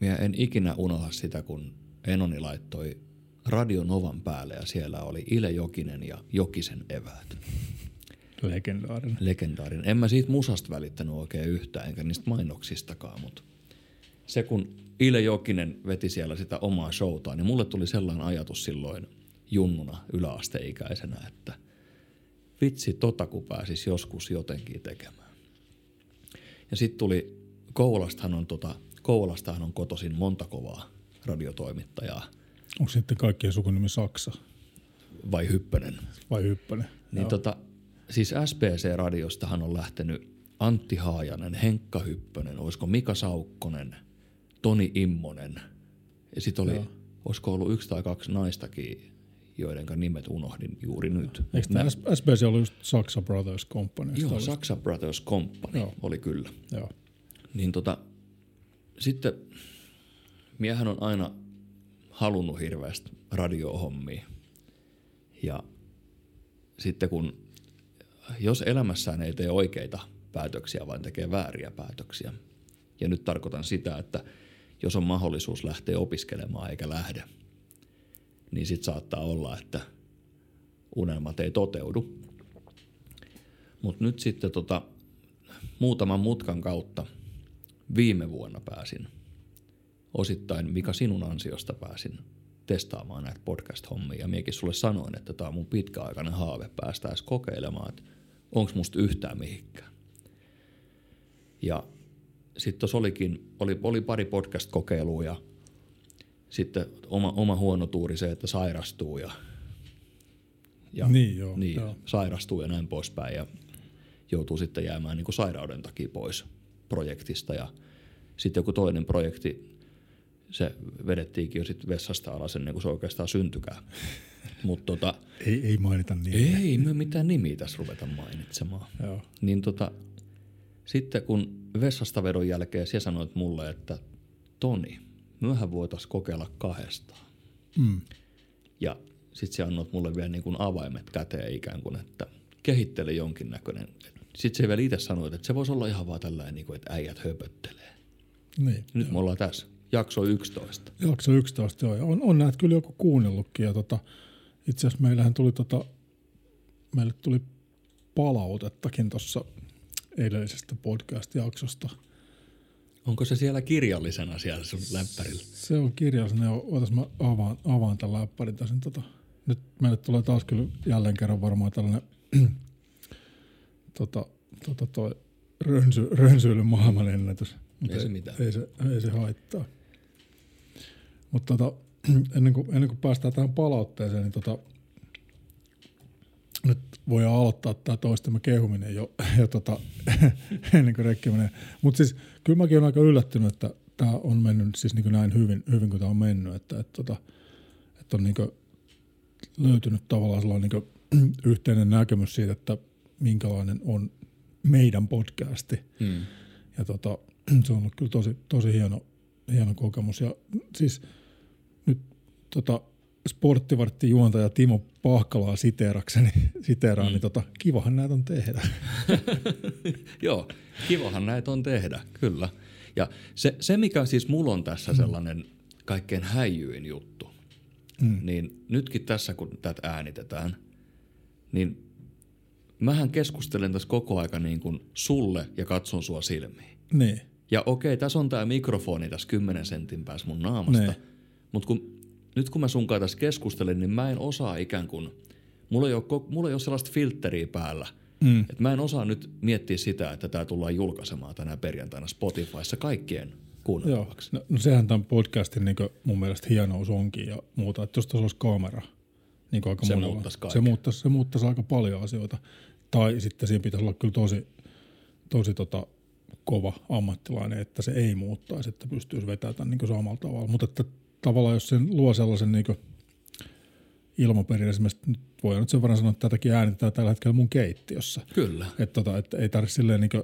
Speaker 1: minä en ikinä unohda sitä, kun Enoni laittoi Radio Novan päälle ja siellä oli Ile Jokinen ja Jokisen eväät
Speaker 2: legendaarinen.
Speaker 1: legendaarinen. En mä siitä musasta välittänyt oikein yhtään, enkä niistä mainoksistakaan, mutta se kun Ile Jokinen veti siellä sitä omaa showtaan, niin mulle tuli sellainen ajatus silloin junnuna yläasteikäisenä, että vitsi tota kun pääsis joskus jotenkin tekemään. Ja sitten tuli Koulastahan on, tota, Koulastahan on kotoisin monta kovaa radiotoimittajaa,
Speaker 2: Onko sitten kaikkien sukunimi Saksa
Speaker 1: vai Hyppönen.
Speaker 2: vai Hyppönen?
Speaker 1: Niin tota, siis SPC-radiostahan on lähtenyt Antti Haajanen, Henkka Hyppönen, olisiko Mika Saukkonen, Toni Immonen. Ja sitten oli,
Speaker 2: Joo.
Speaker 1: olisiko ollut yksi tai kaksi naistakin, joiden nimet unohdin juuri nyt.
Speaker 2: Eikö tämä SBC ollut just Saksa Brothers Company?
Speaker 1: Joo, Saksa Brothers Company
Speaker 2: Joo.
Speaker 1: oli kyllä.
Speaker 2: Joo.
Speaker 1: Niin tota, sitten miehän on aina halunnut hirveästi radiohommia. Ja sitten kun, jos elämässään ei tee oikeita päätöksiä, vaan tekee vääriä päätöksiä. Ja nyt tarkoitan sitä, että jos on mahdollisuus lähteä opiskelemaan eikä lähde, niin sitten saattaa olla, että unelmat ei toteudu. Mutta nyt sitten tota, muutaman mutkan kautta viime vuonna pääsin, osittain Mika sinun ansiosta pääsin testaamaan näitä podcast-hommia. Ja miekin sulle sanoin, että tämä on mun pitkäaikainen haave päästä edes kokeilemaan, että onko musta yhtään mihinkään. Ja sitten tuossa olikin, oli, oli pari podcast-kokeilua ja sitten oma, oma huono tuuri se, että sairastuu ja, ja
Speaker 2: Niin, joo,
Speaker 1: niin,
Speaker 2: joo.
Speaker 1: sairastuu ja näin poispäin ja joutuu sitten jäämään niin kuin sairauden takia pois projektista ja sitten joku toinen projekti, se vedettiinkin jo sitten vessasta alas ennen kuin se oikeastaan syntykää. Mutta tota,
Speaker 2: Ei, ei mainita niin.
Speaker 1: ei me mitään nimiä tässä ruveta mainitsemaan.
Speaker 2: Joo.
Speaker 1: Niin tota, sitten kun vessasta vedon jälkeen sä sanoit mulle, että Toni, myöhän voitaisiin kokeilla kahdestaan.
Speaker 2: Mm.
Speaker 1: Ja sitten sä annoit mulle vielä niin kuin avaimet käteen ikään kuin, että kehittele jonkinnäköinen. Sitten se vielä itse sanoit, että se voisi olla ihan vaan tällainen, niin kuin, että äijät höpöttelee.
Speaker 2: Niin.
Speaker 1: Nyt me ollaan tässä. Jakso 11.
Speaker 2: Jakso 11, joo. On, on näitä kyllä joku kuunnellutkin. Ja tota, itse asiassa meillähän tuli, tota, meille tuli palautettakin tuossa edellisestä podcast-jaksosta.
Speaker 1: Onko se siellä kirjallisena siellä sun läppärillä?
Speaker 2: Se on kirjallisena. Ootas mä avaan, avaan tämän läppärin tässä. Tota, nyt meille tulee taas kyllä jälleen kerran varmaan tällainen tota, tota toi rönsy, rönsyilyn maailmanennätys.
Speaker 1: Ei se mitään.
Speaker 2: Ei se, ei se haittaa. Mutta tota, ennen, kuin, ennen kuin päästään tähän palautteeseen, niin tota, nyt voi aloittaa tämä toistemme kehuminen jo, jo tota, ennen kuin rekki menee. Mutta siis kyllä mäkin olen aika yllättynyt, että tämä on mennyt siis niin näin hyvin, hyvin kuin tämä on mennyt, että, että, tota, että on niin löytynyt tavallaan sellainen niin yhteinen näkemys siitä, että minkälainen on meidän podcasti. Mm. Ja tota, se on ollut kyllä tosi, tosi hieno, hieno kokemus. Ja siis nyt tota, sporttivartti juontaja Timo Pahkalaa siteerakseni, siteeraan, mm. niin tota, kivahan näitä on tehdä.
Speaker 1: Joo, kivahan näitä on tehdä, kyllä. Ja se, se mikä siis mulla on tässä mm. sellainen kaikkein häijyin juttu, mm. niin nytkin tässä kun tätä äänitetään, niin mähän keskustelen tässä koko aika niin kuin sulle ja katson sua silmiin.
Speaker 2: Niin.
Speaker 1: Ja okei, tässä on tämä mikrofoni tässä 10 sentin päässä mun naamasta, niin. mutta kun, nyt kun mä sun tässä keskustelen, niin mä en osaa ikään kuin, mulla ei ole, mulla ei ole sellaista filtteriä päällä, mm. että mä en osaa nyt miettiä sitä, että tämä tullaan julkaisemaan tänä perjantaina Spotifyssa kaikkien kuunneltavaksi.
Speaker 2: No, no sehän tämän podcastin niin mun mielestä hienous onkin ja muuta, että jos tuossa olisi kamera, niin aika
Speaker 1: se muuttaisi
Speaker 2: se muuttaisi, se muuttaisi aika paljon asioita. Tai sitten siinä pitäisi olla kyllä tosi, tosi tota, kova ammattilainen, että se ei muuttaisi, että pystyisi vetämään tämän niin samalla tavalla. Mutta että tavallaan jos sen luo sellaisen niin ilmaperin, esimerkiksi nyt voi nyt sen verran sanoa, että tätäkin äänitetään tällä hetkellä mun keittiössä.
Speaker 1: Kyllä.
Speaker 2: Että, tota, että ei tarvitse silleen niin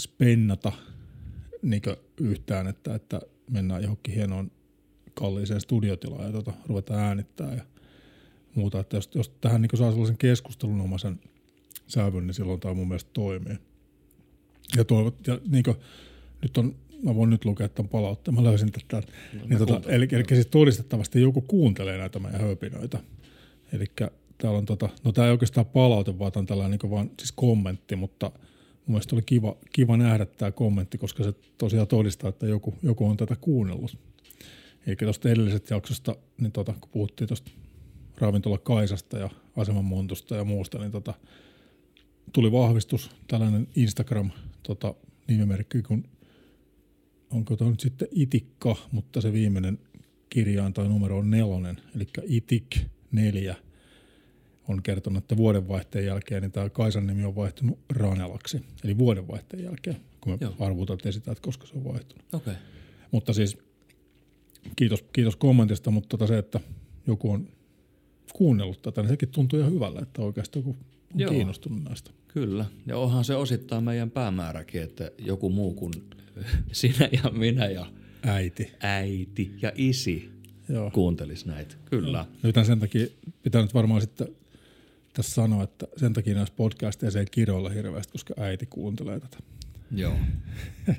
Speaker 2: spennata niin yhtään, että, että mennään johonkin hienoon kalliiseen studiotilaan ja tota, ruvetaan äänittää ja muuta. Että jos, jos tähän niin saa sellaisen keskustelun omaisen sävyn, niin silloin tämä mun mielestä toimii. Ja, toivot, ja niin kuin, nyt on, mä voin nyt lukea tämän palautteen, mä löysin tätä. No, niin tota, eli, eli siis todistettavasti joku kuuntelee näitä meidän höpinöitä. Eli täällä on tota, no tämä ei oikeastaan palaute, vaan tämä on tällainen niin vaan siis kommentti, mutta mun mielestä oli kiva, kiva nähdä tämä kommentti, koska se tosiaan todistaa, että joku, joku on tätä kuunnellut. Eli tuosta edellisestä jaksosta, niin tota, kun puhuttiin tuosta ravintola Kaisasta ja asemanmontusta ja muusta, niin tota, tuli vahvistus, tällainen Instagram tota, nimimerkki, kun onko tämä nyt sitten Itikka, mutta se viimeinen kirjain tai numero on nelonen, eli Itik 4 on kertonut, että vuodenvaihteen jälkeen niin tämä Kaisan nimi on vaihtunut Ranelaksi, eli vuodenvaihteen jälkeen, kun me Joo. esitään, että koska se on vaihtunut.
Speaker 1: Okay.
Speaker 2: Mutta siis kiitos, kiitos kommentista, mutta tota se, että joku on kuunnellut tätä, niin sekin tuntuu ihan hyvällä, että oikeasti joku on Joo. kiinnostunut näistä.
Speaker 1: Kyllä, ja onhan se osittain meidän päämääräkin, että joku muu kuin sinä ja minä ja
Speaker 2: äiti,
Speaker 1: äiti ja isi Joo. kuuntelisi näitä. Kyllä.
Speaker 2: Nyt sen takia pitää nyt varmaan sitten tässä sanoa, että sen takia näissä podcasteissa ei kirjoilla hirveästi, koska äiti kuuntelee tätä.
Speaker 1: Joo.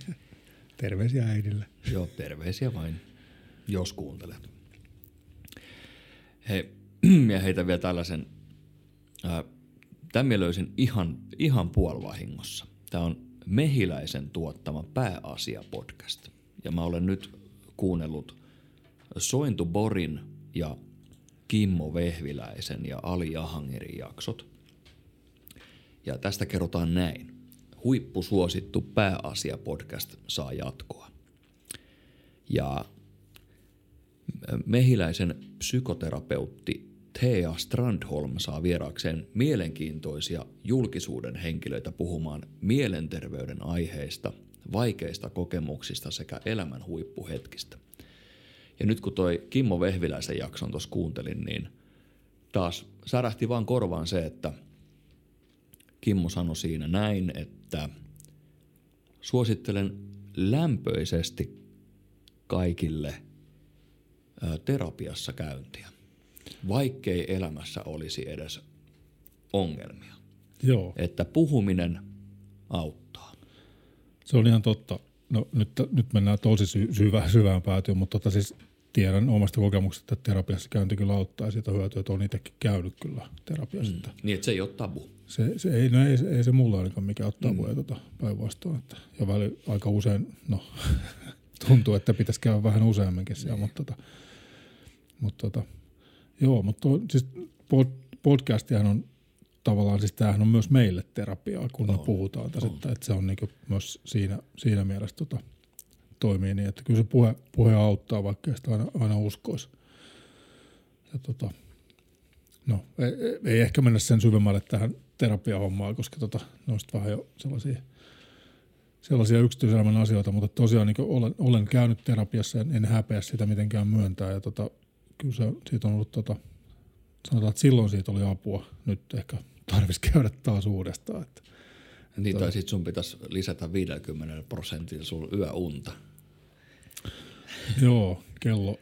Speaker 2: terveisiä äidille.
Speaker 1: Joo, terveisiä vain, jos kuuntelet. Hei, ja heitä vielä tällaisen äh, Minä löysin ihan, ihan puolivahingossa. Tämä on Mehiläisen tuottama Pääasia-podcast. Ja mä olen nyt kuunnellut Sointu Borin ja Kimmo Vehviläisen ja Ali Jahangerin jaksot. Ja tästä kerrotaan näin. Huippusuosittu Pääasia-podcast saa jatkoa. Ja Mehiläisen psykoterapeutti Thea Strandholm saa vieraakseen mielenkiintoisia julkisuuden henkilöitä puhumaan mielenterveyden aiheista, vaikeista kokemuksista sekä elämän huippuhetkistä. Ja nyt kun toi Kimmo Vehviläisen jakson tuossa kuuntelin, niin taas särähti vaan korvaan se, että Kimmo sanoi siinä näin, että suosittelen lämpöisesti kaikille terapiassa käyntiä vaikkei elämässä olisi edes ongelmia.
Speaker 2: Joo.
Speaker 1: Että puhuminen auttaa.
Speaker 2: Se on ihan totta. No nyt, nyt mennään tosi sy- syvä, syvään päätyyn, mutta tota siis tiedän omasta kokemuksesta, että terapiassa käynti kyllä auttaa ja siitä hyötyä, että on itsekin käynyt kyllä terapiassa. Mm.
Speaker 1: Niin, että se ei ole tabu.
Speaker 2: Se, se ei, no ei, ei, se mulla ainakaan mikään ottaa mm. tota, päinvastoin. Että, ja väli, aika usein, no tuntuu, että pitäisi käydä vähän useamminkin siellä, mm. mutta, tota, mutta tota, joo, mutta to, siis pod, podcastihan on tavallaan, siis tämähän on myös meille terapiaa, kun on. me puhutaan tässä, että, että se on niin myös siinä, siinä mielessä tota, toimii niin, että kyllä se puhe, puhe auttaa, vaikka sitä aina, aina uskoisi. Ja tota, no, ei, ei, ehkä mennä sen syvemmälle tähän terapiahommaan, koska tota, ne on vähän jo sellaisia, sellaisia yksityiselämän asioita, mutta tosiaan niin olen, olen käynyt terapiassa, en, en häpeä sitä mitenkään myöntää ja tota, kyllä se, siitä on ollut, tota, sanotaan, että silloin siitä oli apua, nyt ehkä tarvitsisi käydä taas uudestaan. Että,
Speaker 1: niin, tai sitten sun pitäisi lisätä 50 prosentilla sun yöunta.
Speaker 2: Joo, kello,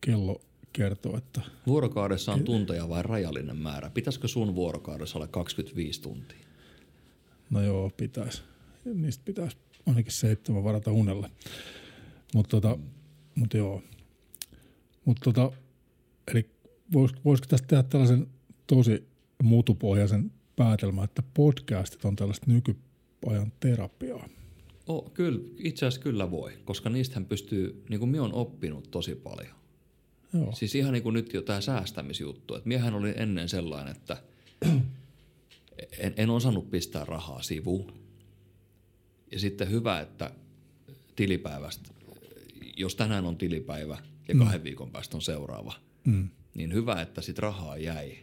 Speaker 2: kello kertoo, että...
Speaker 1: Vuorokaudessa on tunteja vai rajallinen määrä? Pitäisikö sun vuorokaudessa olla 25 tuntia?
Speaker 2: No joo, pitäisi. Niistä pitäisi ainakin seitsemän varata unelle. Mutta tota, mut joo. Mutta tota, eli vois, voisiko tästä tehdä tällaisen tosi muutupohjaisen päätelmän, että podcastit on tällaista nykyajan terapiaa?
Speaker 1: Oh, kyllä, itse asiassa kyllä voi, koska niistähän pystyy, niin kuin minä olen oppinut tosi paljon. Joo. Siis ihan niin kuin nyt jo tämä säästämisjuttu, että miehän oli ennen sellainen, että en, en osannut pistää rahaa sivuun. Ja sitten hyvä, että tilipäivästä, jos tänään on tilipäivä ja kahden mm. viikon päästä on seuraava, mm. niin hyvä, että sit rahaa jäi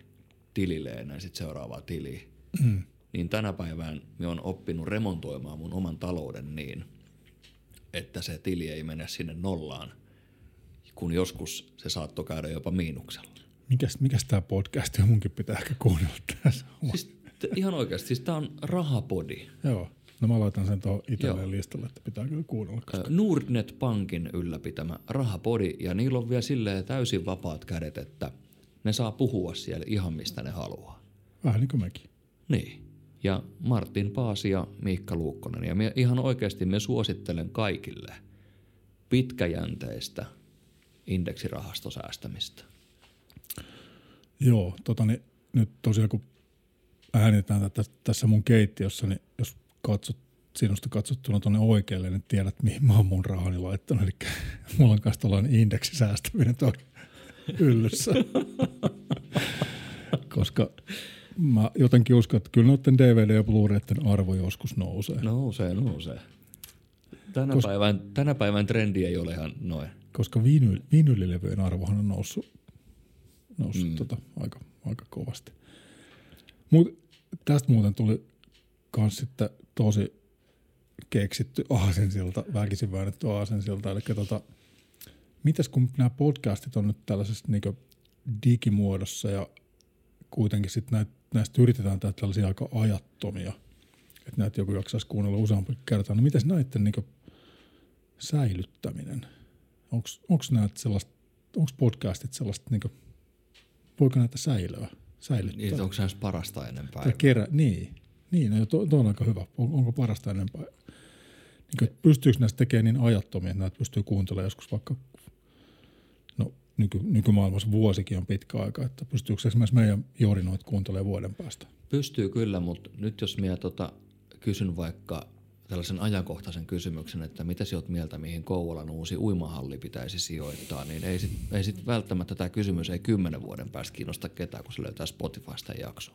Speaker 1: tilille ennen sit seuraavaa tiliä. Mm niin tänä päivään me on oppinut remontoimaan mun oman talouden niin, että se tili ei mene sinne nollaan, kun joskus se saattoi käydä jopa miinuksella.
Speaker 2: Mikäs, mikäs tämä podcast on? Munkin pitää ehkä kuunnella tässä.
Speaker 1: Siis ihan oikeasti, siis tämä on rahapodi.
Speaker 2: Joo. No mä laitan sen tuohon itselleen listalle, että pitää kyllä kuunnella. Koska...
Speaker 1: Nordnet Pankin ylläpitämä rahapodi, ja niillä on vielä silleen täysin vapaat kädet, että ne saa puhua siellä ihan mistä ne haluaa.
Speaker 2: Vähän niin kuin mekin.
Speaker 1: Niin ja Martin Paasi ja Miikka Luukkonen. Ja me ihan oikeasti me suosittelen kaikille pitkäjänteistä indeksirahastosäästämistä.
Speaker 2: Joo, tota, niin, nyt tosiaan kun äänitään tätä tässä mun keittiössä, niin katsot sinusta katsottuna tuonne oikealle, niin tiedät, mihin mä oon mun rahani laittanut. Eli mulla on kanssa tällainen indeksisäästäminen tuolla yllyssä. Koska mä jotenkin uskon, että kyllä noiden DVD- ja Blu-rayten arvo joskus nousee.
Speaker 1: Nousee, nousee. Tänä, Kos- päivän, tänä päivän trendi ei ole ihan noin.
Speaker 2: Koska vinyl, vinylilevyjen arvohan on noussut, noussut mm. tota, aika, aika kovasti. Mut, tästä muuten tuli kans sitten tosi keksitty aasensilta, väkisin väännetty aasensilta. Eli tota, mitäs kun nämä podcastit on nyt tällaisessa niin digimuodossa ja kuitenkin sitten näitä näistä yritetään tehdä tällaisia aika ajattomia, että näitä joku jaksaisi kuunnella useampi kertaa. No miten näiden niin säilyttäminen? Onko näitä sellaista, onko podcastit sellaista, niin kuin, voiko näitä säilyä? Säilyttää?
Speaker 1: Niin, onko se parasta ennen päivää?
Speaker 2: Kerä, niin, niin no, to, to, on aika hyvä. On, onko parasta ennen päivää? Niin kuin, pystyykö näistä tekemään niin ajattomia, että näitä pystyy kuuntelemaan joskus vaikka nyky, nykymaailmassa vuosikin on pitkä aika, että pystyykö esimerkiksi meidän joorinoit kuuntelemaan vuoden päästä?
Speaker 1: Pystyy kyllä, mutta nyt jos minä tota, kysyn vaikka tällaisen ajankohtaisen kysymyksen, että mitä sinä olet mieltä, mihin Kouvolan uusi uimahalli pitäisi sijoittaa, niin ei sitten ei sit välttämättä tämä kysymys ei kymmenen vuoden päästä kiinnosta ketään, kun se löytää Spotifysta jakso.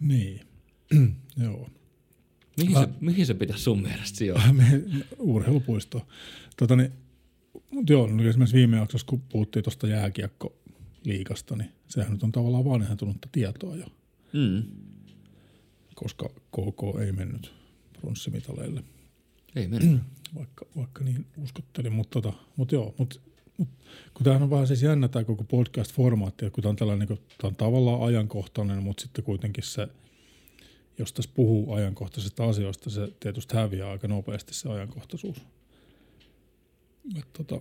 Speaker 2: Niin, joo.
Speaker 1: Mihin, se, mihin se pitäisi sun mielestä sijoittaa?
Speaker 2: Urheilupuisto. Tota, niin, mutta joo, no esimerkiksi viime jaksossa, kun puhuttiin tuosta jääkiekkoliikasta, niin sehän nyt on tavallaan vanhentunutta tietoa jo. Mm. Koska KK ei mennyt pronssimitaleille.
Speaker 1: Ei mennyt.
Speaker 2: vaikka, vaikka niin uskottelin, mutta tota, mut joo, mut, mut, kun tämähän on vähän siis jännä tämä koko podcast-formaatti, kun tämä on, tällainen, niin tämä on tavallaan ajankohtainen, mutta sitten kuitenkin se, jos tässä puhuu ajankohtaisista asioista, se tietysti häviää aika nopeasti se ajankohtaisuus. Et tota,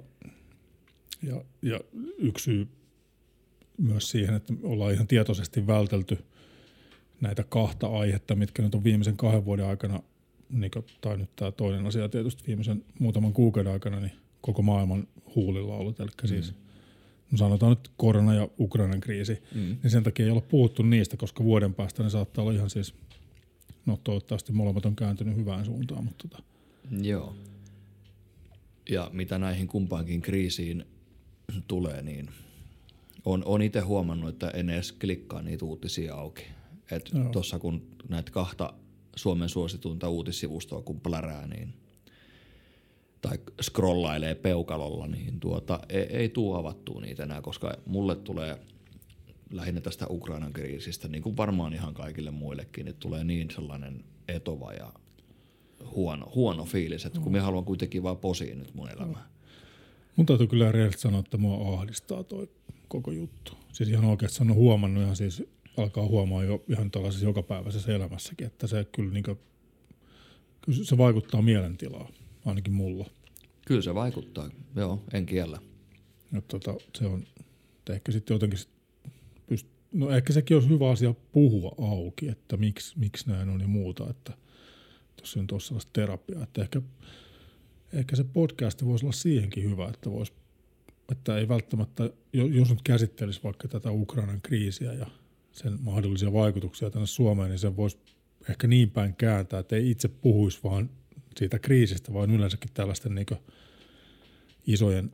Speaker 2: ja, ja yksi syy myös siihen, että ollaan ihan tietoisesti vältelty näitä kahta aihetta, mitkä nyt on viimeisen kahden vuoden aikana, niin kuin, tai nyt tämä toinen asia tietysti viimeisen muutaman kuukauden aikana, niin koko maailman huulilla ollut. Eli mm. siis no sanotaan nyt korona ja Ukrainan kriisi, mm. niin sen takia ei ole puhuttu niistä, koska vuoden päästä ne saattaa olla ihan siis, no toivottavasti molemmat on kääntynyt hyvään suuntaan. Mutta tota.
Speaker 1: Joo. Ja mitä näihin kumpaankin kriisiin tulee, niin on, on itse huomannut, että en edes klikkaa niitä uutisia auki. Tuossa kun näitä kahta Suomen suosituinta uutissivustoa kun plärää, niin tai scrollailee peukalolla, niin tuota, ei, ei tuu avattua niitä enää, koska mulle tulee lähinnä tästä Ukrainan kriisistä, niin kuin varmaan ihan kaikille muillekin, että tulee niin sellainen etova ja huono, huono fiilis, että kun minä haluan kuitenkin vaan posiin nyt mun elämään.
Speaker 2: Mun täytyy kyllä rehellisesti sanoa, että mua ahdistaa toi koko juttu. Siis ihan oikeasti on huomannut ihan siis, alkaa huomaa jo ihan tällaisessa jokapäiväisessä elämässäkin, että se kyllä, niin kuin, kyllä se vaikuttaa mielentilaa, ainakin mulla.
Speaker 1: Kyllä se vaikuttaa, joo, en kiellä.
Speaker 2: Tota, se on, ehkä sitten jotenkin, pyst- no ehkä sekin olisi hyvä asia puhua auki, että miksi, miksi näin on ja muuta, että tuossa on tuossa sellaista terapiaa, että ehkä, ehkä se podcast voisi olla siihenkin hyvä, että voisi että ei välttämättä, jos nyt käsittelisi vaikka tätä Ukrainan kriisiä ja sen mahdollisia vaikutuksia tänne Suomeen, niin sen voisi ehkä niin päin kääntää, että ei itse puhuisi vaan siitä kriisistä, vaan yleensäkin tällaisten niin isojen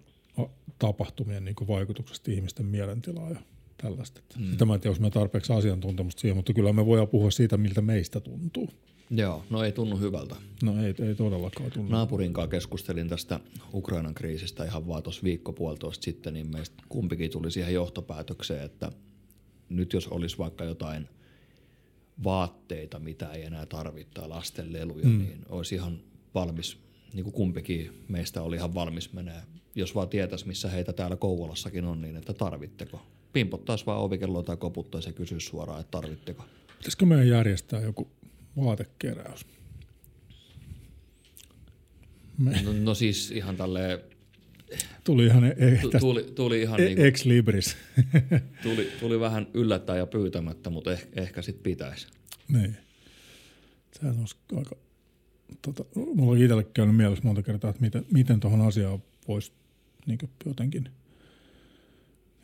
Speaker 2: tapahtumien niin vaikutuksesta ihmisten mielentilaa ja tällaista. Mm. Tämä en tiedä, jos me tarpeeksi asiantuntemusta siihen, mutta kyllä me voidaan puhua siitä, miltä meistä tuntuu.
Speaker 1: Joo, no ei tunnu hyvältä.
Speaker 2: No ei, ei todellakaan tunnu.
Speaker 1: Naapurin kanssa keskustelin tästä Ukrainan kriisistä ihan vaan tuossa viikko puolitoista sitten, niin meistä kumpikin tuli siihen johtopäätökseen, että nyt jos olisi vaikka jotain vaatteita, mitä ei enää tarvittaa, lasten leluja, mm. niin olisi ihan valmis, niin kuin kumpikin meistä oli ihan valmis menee, jos vaan tietäisi, missä heitä täällä Kouvolassakin on, niin että tarvitteko. Pimpottaisi vaan ovikelloa tai koputtaisi ja kysyisi suoraan, että tarvitteko.
Speaker 2: Pitäisikö meidän järjestää joku vaatekeräys?
Speaker 1: Me... No, no siis ihan tälleen
Speaker 2: Tuli ihan, e-
Speaker 1: e- tuli, tuli ihan e-
Speaker 2: niin ex libris.
Speaker 1: tuli, tuli vähän yllättäen ja pyytämättä, mutta eh, ehkä sitten pitäisi.
Speaker 2: Niin. Sehän olisi aika, tota, mulla on itselle käynyt mielessä monta kertaa, että miten, miten tuohon asiaan voisi niin jotenkin,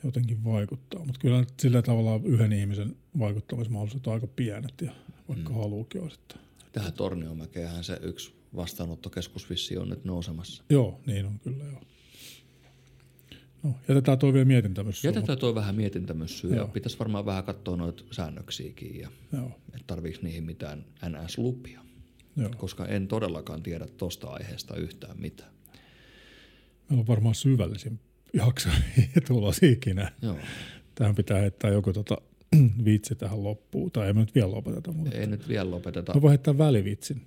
Speaker 2: jotenkin vaikuttaa. Mutta kyllä sillä tavalla yhden ihmisen vaikuttamismahdollisuudet on aika pienet ja vaikka mm. haluukin olisi. Että...
Speaker 1: Tähän Torniomäkeenhän se yksi vastaanottokeskus vissi on nyt nousemassa.
Speaker 2: Joo, niin on kyllä joo. No, jätetään tuo vielä mietintämyssyä.
Speaker 1: Jätetään tuo vähän mietintämyssyä pitäisi varmaan vähän katsoa noita säännöksiäkin ja että tarviiko niihin mitään NS-lupia. Joo. Koska en todellakaan tiedä tuosta aiheesta yhtään mitään.
Speaker 2: Meillä on varmaan syvällisin jakso tulos ikinä. Joo. Tähän pitää heittää joku tota, vitsi tähän loppuun. Tai ei me nyt vielä lopeteta. Mutta
Speaker 1: ei nyt vielä lopeteta.
Speaker 2: Mä voin heittää välivitsin.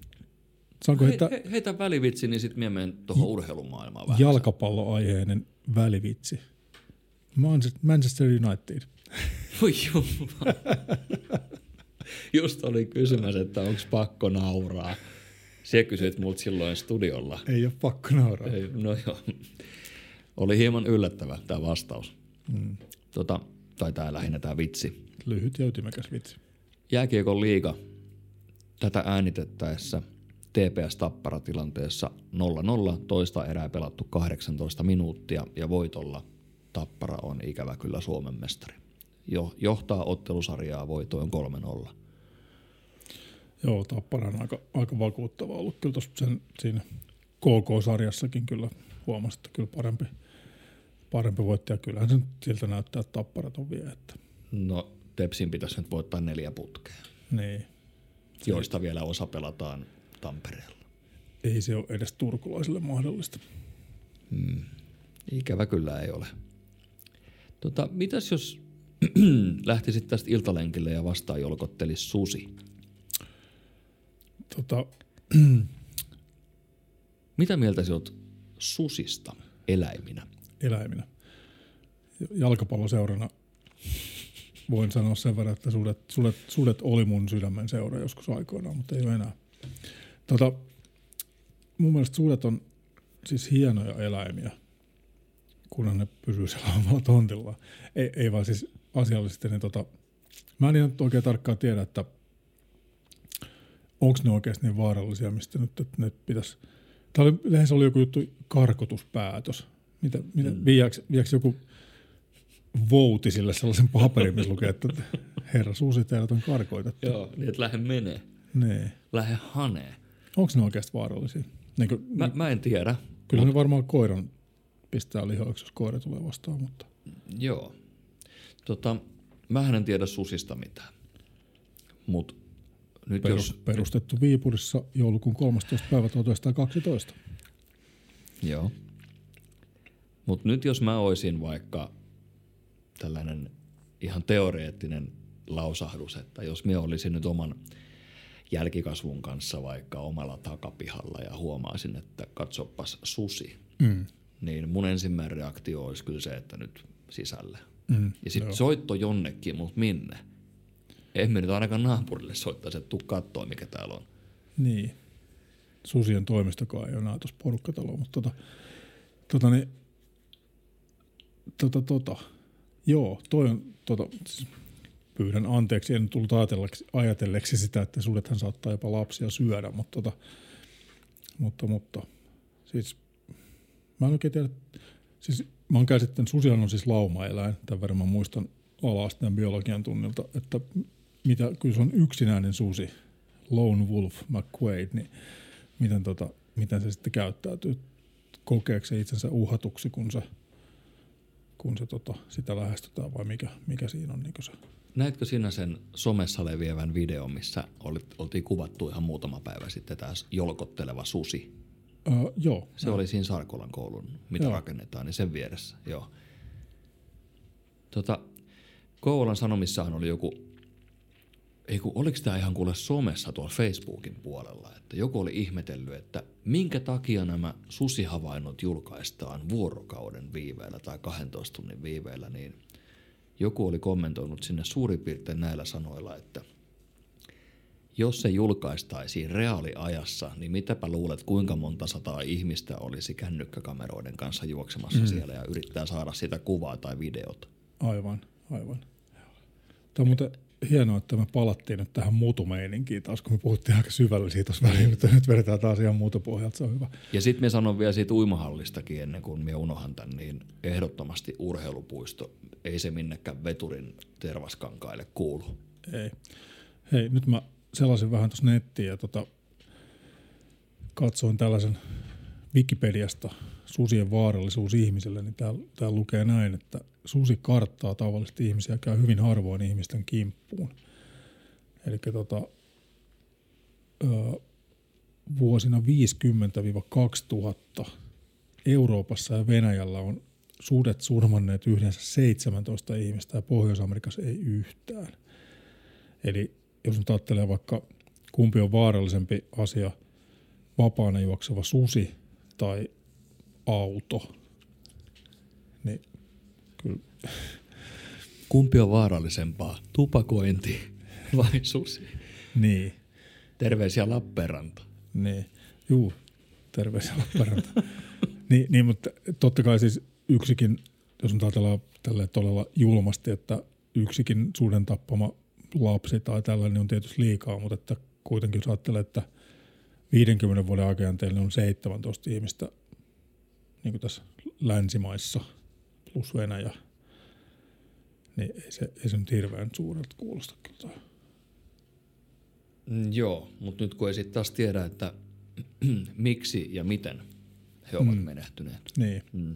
Speaker 1: Saanko he, he, heitä välivitsi, niin sitten minä menen tuohon urheilumaailmaan vähän.
Speaker 2: Jalkapalloaiheinen välivitsi. Manchester United.
Speaker 1: Voi jumala. Just oli kysymys, että onko pakko nauraa. Se kysyit multa silloin studiolla.
Speaker 2: Ei ole pakko nauraa.
Speaker 1: Ei, no joo. Oli hieman yllättävä tämä vastaus. Mm. Tota, tai tämä lähinnä tämä vitsi.
Speaker 2: Lyhyt ja ytimekäs vitsi.
Speaker 1: Jääkiekon liiga tätä äänitettäessä – TPS Tappara tilanteessa 0-0, toista erää pelattu 18 minuuttia ja voitolla Tappara on ikävä kyllä Suomen mestari. Jo, johtaa ottelusarjaa voitoin 3-0.
Speaker 2: Joo, Tappara on aika, aika vakuuttava ollut kyllä tuossa sen, siinä KK-sarjassakin kyllä huomasi, että kyllä parempi, parempi voittaja. Kyllähän se siltä näyttää, että Tapparat on vielä. Että.
Speaker 1: No Tepsin pitäisi nyt voittaa neljä putkea.
Speaker 2: Niin.
Speaker 1: Joista vielä osa pelataan Tampereella.
Speaker 2: Ei se ole edes turkulaisille mahdollista.
Speaker 1: Hmm. Ikävä kyllä ei ole. Tota, mitäs jos lähtisit tästä iltalenkille ja vastaan jolkottelisi susi?
Speaker 2: Tota,
Speaker 1: Mitä mieltä olet susista eläiminä?
Speaker 2: Eläiminä. Jalkapalloseurana voin sanoa sen verran, että sudet, sudet, sudet oli mun sydämen seura joskus aikoinaan, mutta ei ole enää. Tota, mun mielestä suudet on siis hienoja eläimiä, kunhan ne pysyy siellä omalla tontilla. Ei, ei vaan siis asiallisesti, niin tota, mä en ihan oikein tarkkaan tiedä, että onko ne oikeasti niin vaarallisia, mistä nyt, että ne pitäisi Tämä oli, lehdessä oli joku juttu, karkotuspäätös. Mitä, mitä, mm. viiäks, viiäks joku vouti sille sellaisen paperin, missä lukee, että herra susi, teidät on karkoitettu.
Speaker 1: Joo, niin että lähde menee.
Speaker 2: Nee.
Speaker 1: Lähde hanee.
Speaker 2: Onko ne oikeasti vaarallisia? Niin kuin,
Speaker 1: Mä, mä en tiedä.
Speaker 2: kyllä ne varmaan koiran pistää lihoiksi, jos koira tulee vastaan, mutta
Speaker 1: Joo. Tota, mähän en tiedä susista mitään. Mut nyt
Speaker 2: perus,
Speaker 1: jos...
Speaker 2: perustettu Viipurissa joulukuun 13. päivä 1912.
Speaker 1: Joo. Mut nyt jos mä oisin vaikka tällainen ihan teoreettinen lausahdus, että jos mä olisin nyt oman jälkikasvun kanssa vaikka omalla takapihalla ja huomaisin, että katsopas susi,
Speaker 2: Mm.
Speaker 1: niin mun ensimmäinen reaktio olisi kyllä se, että nyt sisälle.
Speaker 2: Mm.
Speaker 1: Ja sitten soitto jonnekin, mutta minne? Emme nyt ainakaan naapurille soittaisi, että tuu kattoo, mikä täällä on.
Speaker 2: Niin. Susien toimistokaan ei ole enää tuossa porukkataloa, mutta tota, tota, niin, tota, tota, joo, toi on, tota, siis pyydän anteeksi, en tullut ajatelleeksi, sitä, että sudethan saattaa jopa lapsia syödä, mutta, tota, mutta, mutta. Siis mä en oikein tiedä, siis mä oon käsittänyt, susihan on siis laumaeläin, tämän verran mä muistan ala-asteen biologian tunnilta, että mitä, kyllä se on yksinäinen susi, lone wolf McQuaid, niin miten, tota, miten se sitten käyttäytyy, kokeeko se itsensä uhatuksi, kun se, kun se tota, sitä lähestytään vai mikä, mikä siinä on niin se.
Speaker 1: Näitkö sinä sen somessa leviävän videon, missä oli, oltiin kuvattu ihan muutama päivä sitten tämä jolkotteleva susi?
Speaker 2: Öö, joo,
Speaker 1: Se oli siinä Sarkolan koulun, mitä
Speaker 2: Joo.
Speaker 1: rakennetaan, niin sen vieressä. Joo. Tota, Kouvolan Sanomissahan oli joku, ei kun, oliko tämä ihan kuule somessa tuolla Facebookin puolella, että joku oli ihmetellyt, että minkä takia nämä susihavainnot julkaistaan vuorokauden viiveellä tai 12 tunnin viiveellä, niin joku oli kommentoinut sinne suurin piirtein näillä sanoilla, että jos se julkaistaisiin reaaliajassa, niin mitäpä luulet, kuinka monta sataa ihmistä olisi kännykkäkameroiden kanssa juoksemassa mm. siellä ja yrittää saada sitä kuvaa tai videota.
Speaker 2: aivan, aivan. Tämä on muuten hienoa, että me palattiin nyt tähän mutumeininkiin taas, kun me puhuttiin aika syvällisiä tuossa väliin, mutta nyt vedetään taas ihan muutopohjalta, se on hyvä.
Speaker 1: Ja sitten me sanon vielä siitä uimahallistakin ennen kuin me unohan tämän, niin ehdottomasti urheilupuisto, ei se minnekään veturin tervaskankaille kuulu.
Speaker 2: Ei. Hei, nyt mä selasin vähän tuossa nettiin ja tota, katsoin tällaisen Wikipediasta susien vaarallisuus ihmiselle, niin täällä, täällä lukee näin, että susi karttaa tavallisesti ihmisiä käy hyvin harvoin ihmisten kimppuun. Eli tota, vuosina 50-2000 Euroopassa ja Venäjällä on sudet surmanneet yhdessä 17 ihmistä ja Pohjois-Amerikassa ei yhtään. Eli jos nyt ajattelee vaikka kumpi on vaarallisempi asia, vapaana juokseva susi tai auto, kyllä
Speaker 1: Kumpi on vaarallisempaa, tupakointi vai susi?
Speaker 2: niin,
Speaker 1: Terveisiä Lappeenranta.
Speaker 2: niin, juu, terveisiä Lappeenranta. niin, niin, mutta totta kai siis yksikin, jos nyt ajatellaan tälle todella julmasti, että yksikin suden tappama lapsi tai tällainen on tietysti liikaa, mutta että kuitenkin jos ajattelee, että 50 vuoden aikajänteellä on 17 ihmistä niin kuin tässä länsimaissa plus Venäjä, niin ei se, ei se nyt hirveän suurelta kuulosta kyllä.
Speaker 1: Mm, joo, mutta nyt kun ei sitten taas tiedä, että miksi ja miten he ovat mm. menehtyneet.
Speaker 2: Niin.
Speaker 1: Mm.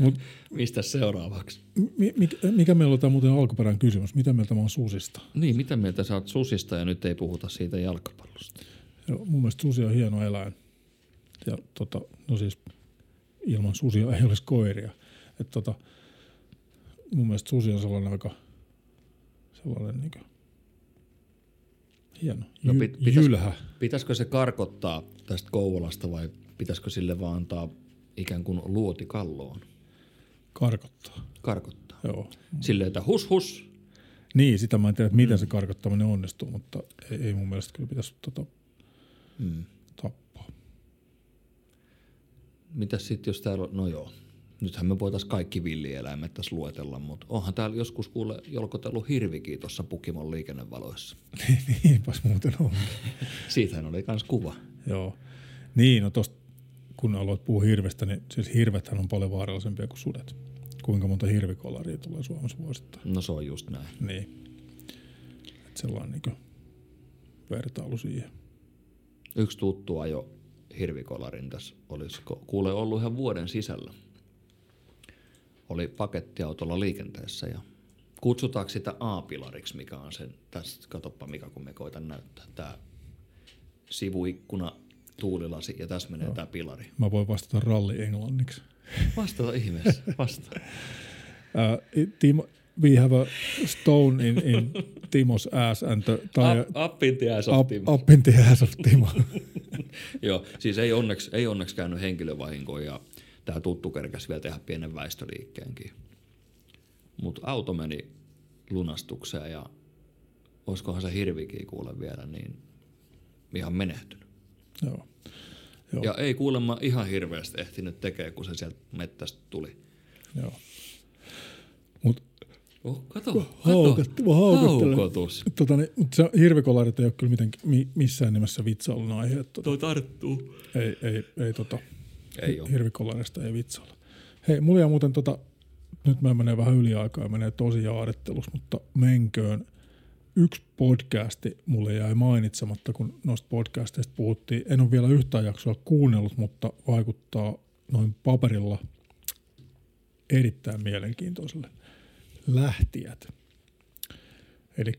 Speaker 2: Mut
Speaker 1: Mistä seuraavaksi?
Speaker 2: mi- mikä, mikä meillä on tämä muuten alkuperäinen kysymys? Mitä mieltä mä oon susista?
Speaker 1: Niin, mitä mieltä sä oot susista ja nyt ei puhuta siitä jalkapallosta?
Speaker 2: Joo, mun mielestä susi on hieno eläin. Ja tota, no siis ilman susia ei olisi koiria. Et tota, mun mielestä susi on sellainen aika sellainen niin hieno.
Speaker 1: No pit- pitäis-
Speaker 2: jylhä.
Speaker 1: Pitäisikö se karkottaa tästä Kouvolasta vai pitäisikö sille vaan antaa ikään kuin luoti kalloon?
Speaker 2: Karkottaa.
Speaker 1: Karkottaa.
Speaker 2: Joo.
Speaker 1: Silleen, että hus hus.
Speaker 2: Niin, sitä mä en tiedä, että miten se karkottaminen onnistuu, mutta ei, ei mun mielestä kyllä pitäisi tota,
Speaker 1: Mm.
Speaker 2: tappaa.
Speaker 1: Mitäs sitten, jos täällä on, no joo, nythän me voitaisiin kaikki villieläimet tässä luetella, mutta onhan täällä joskus kuule jolkotellut hirvikin tuossa Pukimon liikennevaloissa.
Speaker 2: Niinpäs muuten on.
Speaker 1: Siitähän oli myös kuva.
Speaker 2: Joo. Niin, no tosta, kun aloit puhua hirvestä, niin siis hirvethän on paljon vaarallisempia kuin sudet. Kuinka monta hirvikolaria tulee Suomessa vuosittain?
Speaker 1: No se on just näin.
Speaker 2: Niin. Et sellainen niin vertailu siihen.
Speaker 1: Yksi tuttu ajo hirvikolarin tässä olisi kuule ollut ihan vuoden sisällä. Oli pakettiautolla liikenteessä ja kutsutaanko sitä A-pilariksi, mikä on sen, tässä katoppa mikä kun me koitan näyttää, tämä sivuikkuna, tuulilasi ja tässä menee tämä pilari.
Speaker 2: Mä voin vastata ralli englanniksi.
Speaker 1: Vastata ihmeessä, vasta.
Speaker 2: Uh, Timo, we have a stone in, in Timo's ass and the tire,
Speaker 1: Up, up in the ass of
Speaker 2: up,
Speaker 1: Timo.
Speaker 2: up in the ass of Timo.
Speaker 1: Joo, siis ei onneksi, ei onneksi käynyt henkilövahinkoja ja tämä tuttu kerkäsi vielä tehdä pienen väistöliikkeenkin. Mutta auto meni lunastukseen ja olisikohan se hirvikin kuule vielä, niin ihan menehtynyt.
Speaker 2: Joo. Joo.
Speaker 1: Ja ei kuulemma ihan hirveästi ehtinyt tekemään, kun se sieltä mettästä tuli.
Speaker 2: Joo.
Speaker 1: Oh, kato, kato.
Speaker 2: Haukatti, mä.
Speaker 1: Haukotus.
Speaker 2: Tota, niin, mutta se hirvikolarit ei ole kyllä miten, mi, missään nimessä vitsailun aihe. Tota,
Speaker 1: Toi tarttuu.
Speaker 2: ei, ei, ei, tota,
Speaker 1: Ei oo.
Speaker 2: hirvikolarista ei vitsailla. Hei, mulla jää muuten tota, nyt mä menen vähän yliaikaa ja menee tosi jaarittelus, mutta menköön. Yksi podcasti mulle jäi mainitsematta, kun noista podcasteista puhuttiin. En ole vielä yhtään jaksoa kuunnellut, mutta vaikuttaa noin paperilla erittäin mielenkiintoiselle. Lähtijät. Eli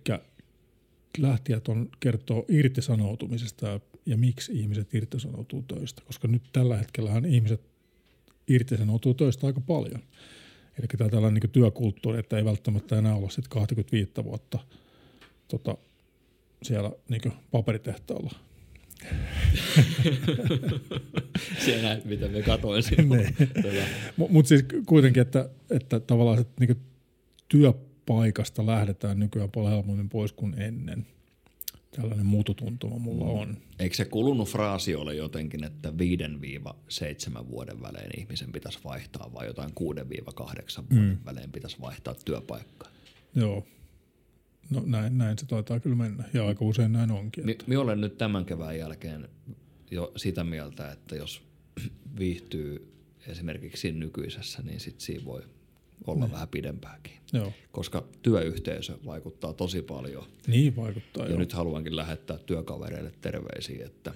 Speaker 2: lähtijät on, kertoo irtisanoutumisesta ja, ja miksi ihmiset irtisanoutuu töistä. Koska nyt tällä hetkellähän ihmiset irtisanoutuu töistä aika paljon. Eli tämä tällainen niin työkulttuuri, että ei välttämättä enää olla sitten 25 vuotta tota, siellä niin paperitehtaalla.
Speaker 1: Siellä mitä me katoin.
Speaker 2: Niin.
Speaker 1: Tota,
Speaker 2: Mutta siis kuitenkin, että, että tavallaan sit niin työpaikasta lähdetään nykyään paljon helpommin pois kuin ennen. Tällainen muututuntuma mulla on.
Speaker 1: Eikö se kulunut fraasi ole jotenkin, että 5-7 vuoden välein ihmisen pitäisi vaihtaa vai jotain 6-8 vuoden mm. välein pitäisi vaihtaa työpaikkaa?
Speaker 2: Joo. No näin, näin se taitaa kyllä mennä. Ja aika usein näin onkin.
Speaker 1: Mi- minä olen nyt tämän kevään jälkeen jo sitä mieltä, että jos viihtyy esimerkiksi siinä nykyisessä, niin sit siinä voi olla vähän pidempääkin.
Speaker 2: Joo.
Speaker 1: Koska työyhteisö vaikuttaa tosi paljon.
Speaker 2: Niin vaikuttaa
Speaker 1: Ja
Speaker 2: joo.
Speaker 1: nyt haluankin lähettää työkavereille terveisiä, että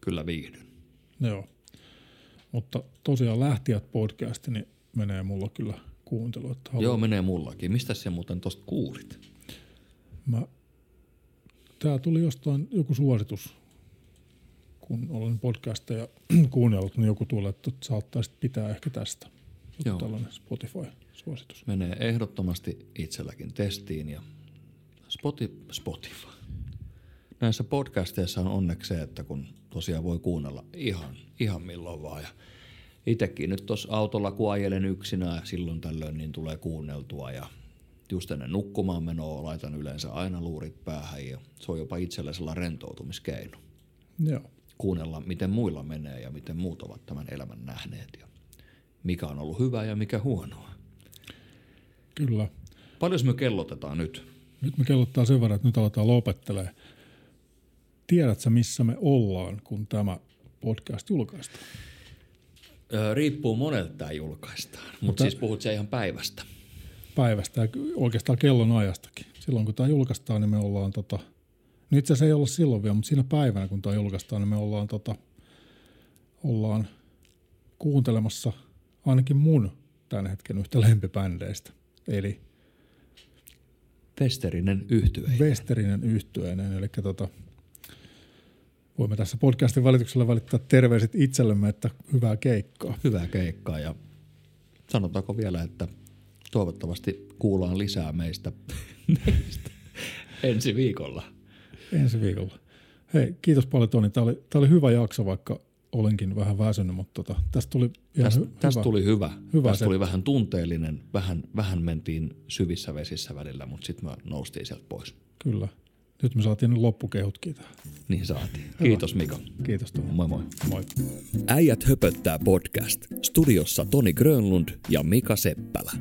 Speaker 1: kyllä viihdyn.
Speaker 2: Joo. Mutta tosiaan Lähtijät podcasti niin menee mulla kyllä kuuntelu. Että haluan-
Speaker 1: Joo, menee mullakin. Mistä se muuten tosta kuulit?
Speaker 2: Mä, tää tuli jostain joku suositus, kun olen podcasteja kuunnellut, niin joku tulee, että saattaisit pitää ehkä tästä.
Speaker 1: Joo.
Speaker 2: tällainen Spotify-suositus.
Speaker 1: Menee ehdottomasti itselläkin testiin ja Spoti, Spotify. Näissä podcasteissa on onneksi se, että kun tosiaan voi kuunnella ihan, ihan milloin vaan. Ja itekin nyt tuossa autolla kun ajelen yksinään silloin tällöin, niin tulee kuunneltua ja just ennen nukkumaan menoa laitan yleensä aina luurit päähän ja se on jopa itselle sellainen rentoutumiskeino.
Speaker 2: Joo.
Speaker 1: Kuunnella, miten muilla menee ja miten muut ovat tämän elämän nähneet ja mikä on ollut hyvää ja mikä huonoa.
Speaker 2: Kyllä.
Speaker 1: Paljon me kellotetaan nyt?
Speaker 2: Nyt me kellottaa sen verran, että nyt aletaan lopettelee. Tiedätkö, missä me ollaan, kun tämä podcast julkaistaan?
Speaker 1: Öö, riippuu monelta tämä julkaistaan, mutta
Speaker 2: Mutta-
Speaker 1: siis puhut se ihan päivästä.
Speaker 2: Päivästä ja oikeastaan kellon ajastakin. Silloin kun tämä julkaistaan, niin me ollaan tota, no itse asiassa ei olla silloin vielä, mutta siinä päivänä kun tämä julkaistaan, niin me ollaan, tota, ollaan kuuntelemassa ainakin mun tämän hetken yhtä lempibändeistä. Eli
Speaker 1: Festerinen yhtye.
Speaker 2: Westerinen yhtyeinen, eli tota, voimme tässä podcastin välityksellä välittää terveiset itsellemme, että hyvää keikkaa.
Speaker 1: Hyvää keikkaa ja sanotaanko vielä, että toivottavasti kuullaan lisää meistä, meistä ensi viikolla.
Speaker 2: ensi viikolla. Hei, kiitos paljon Toni. Tämä oli, tämä oli hyvä jakso, vaikka olenkin vähän väsynyt, mutta tota, tästä tuli ihan
Speaker 1: Täst,
Speaker 2: hy-
Speaker 1: tästä
Speaker 2: hyvä.
Speaker 1: Tästä tuli hyvä.
Speaker 2: hyvä
Speaker 1: tästä tuli vähän tunteellinen, vähän, vähän mentiin syvissä vesissä välillä, mutta sitten me noustiin sieltä pois.
Speaker 2: Kyllä. Nyt me saatiin ne loppukehutkin tähän.
Speaker 1: Niin saatiin. Hyvä. Kiitos Mika.
Speaker 2: Kiitos Tomi.
Speaker 1: Moi moi.
Speaker 2: Moi.
Speaker 1: Äijät höpöttää podcast. Studiossa Toni Grönlund ja Mika Seppälä.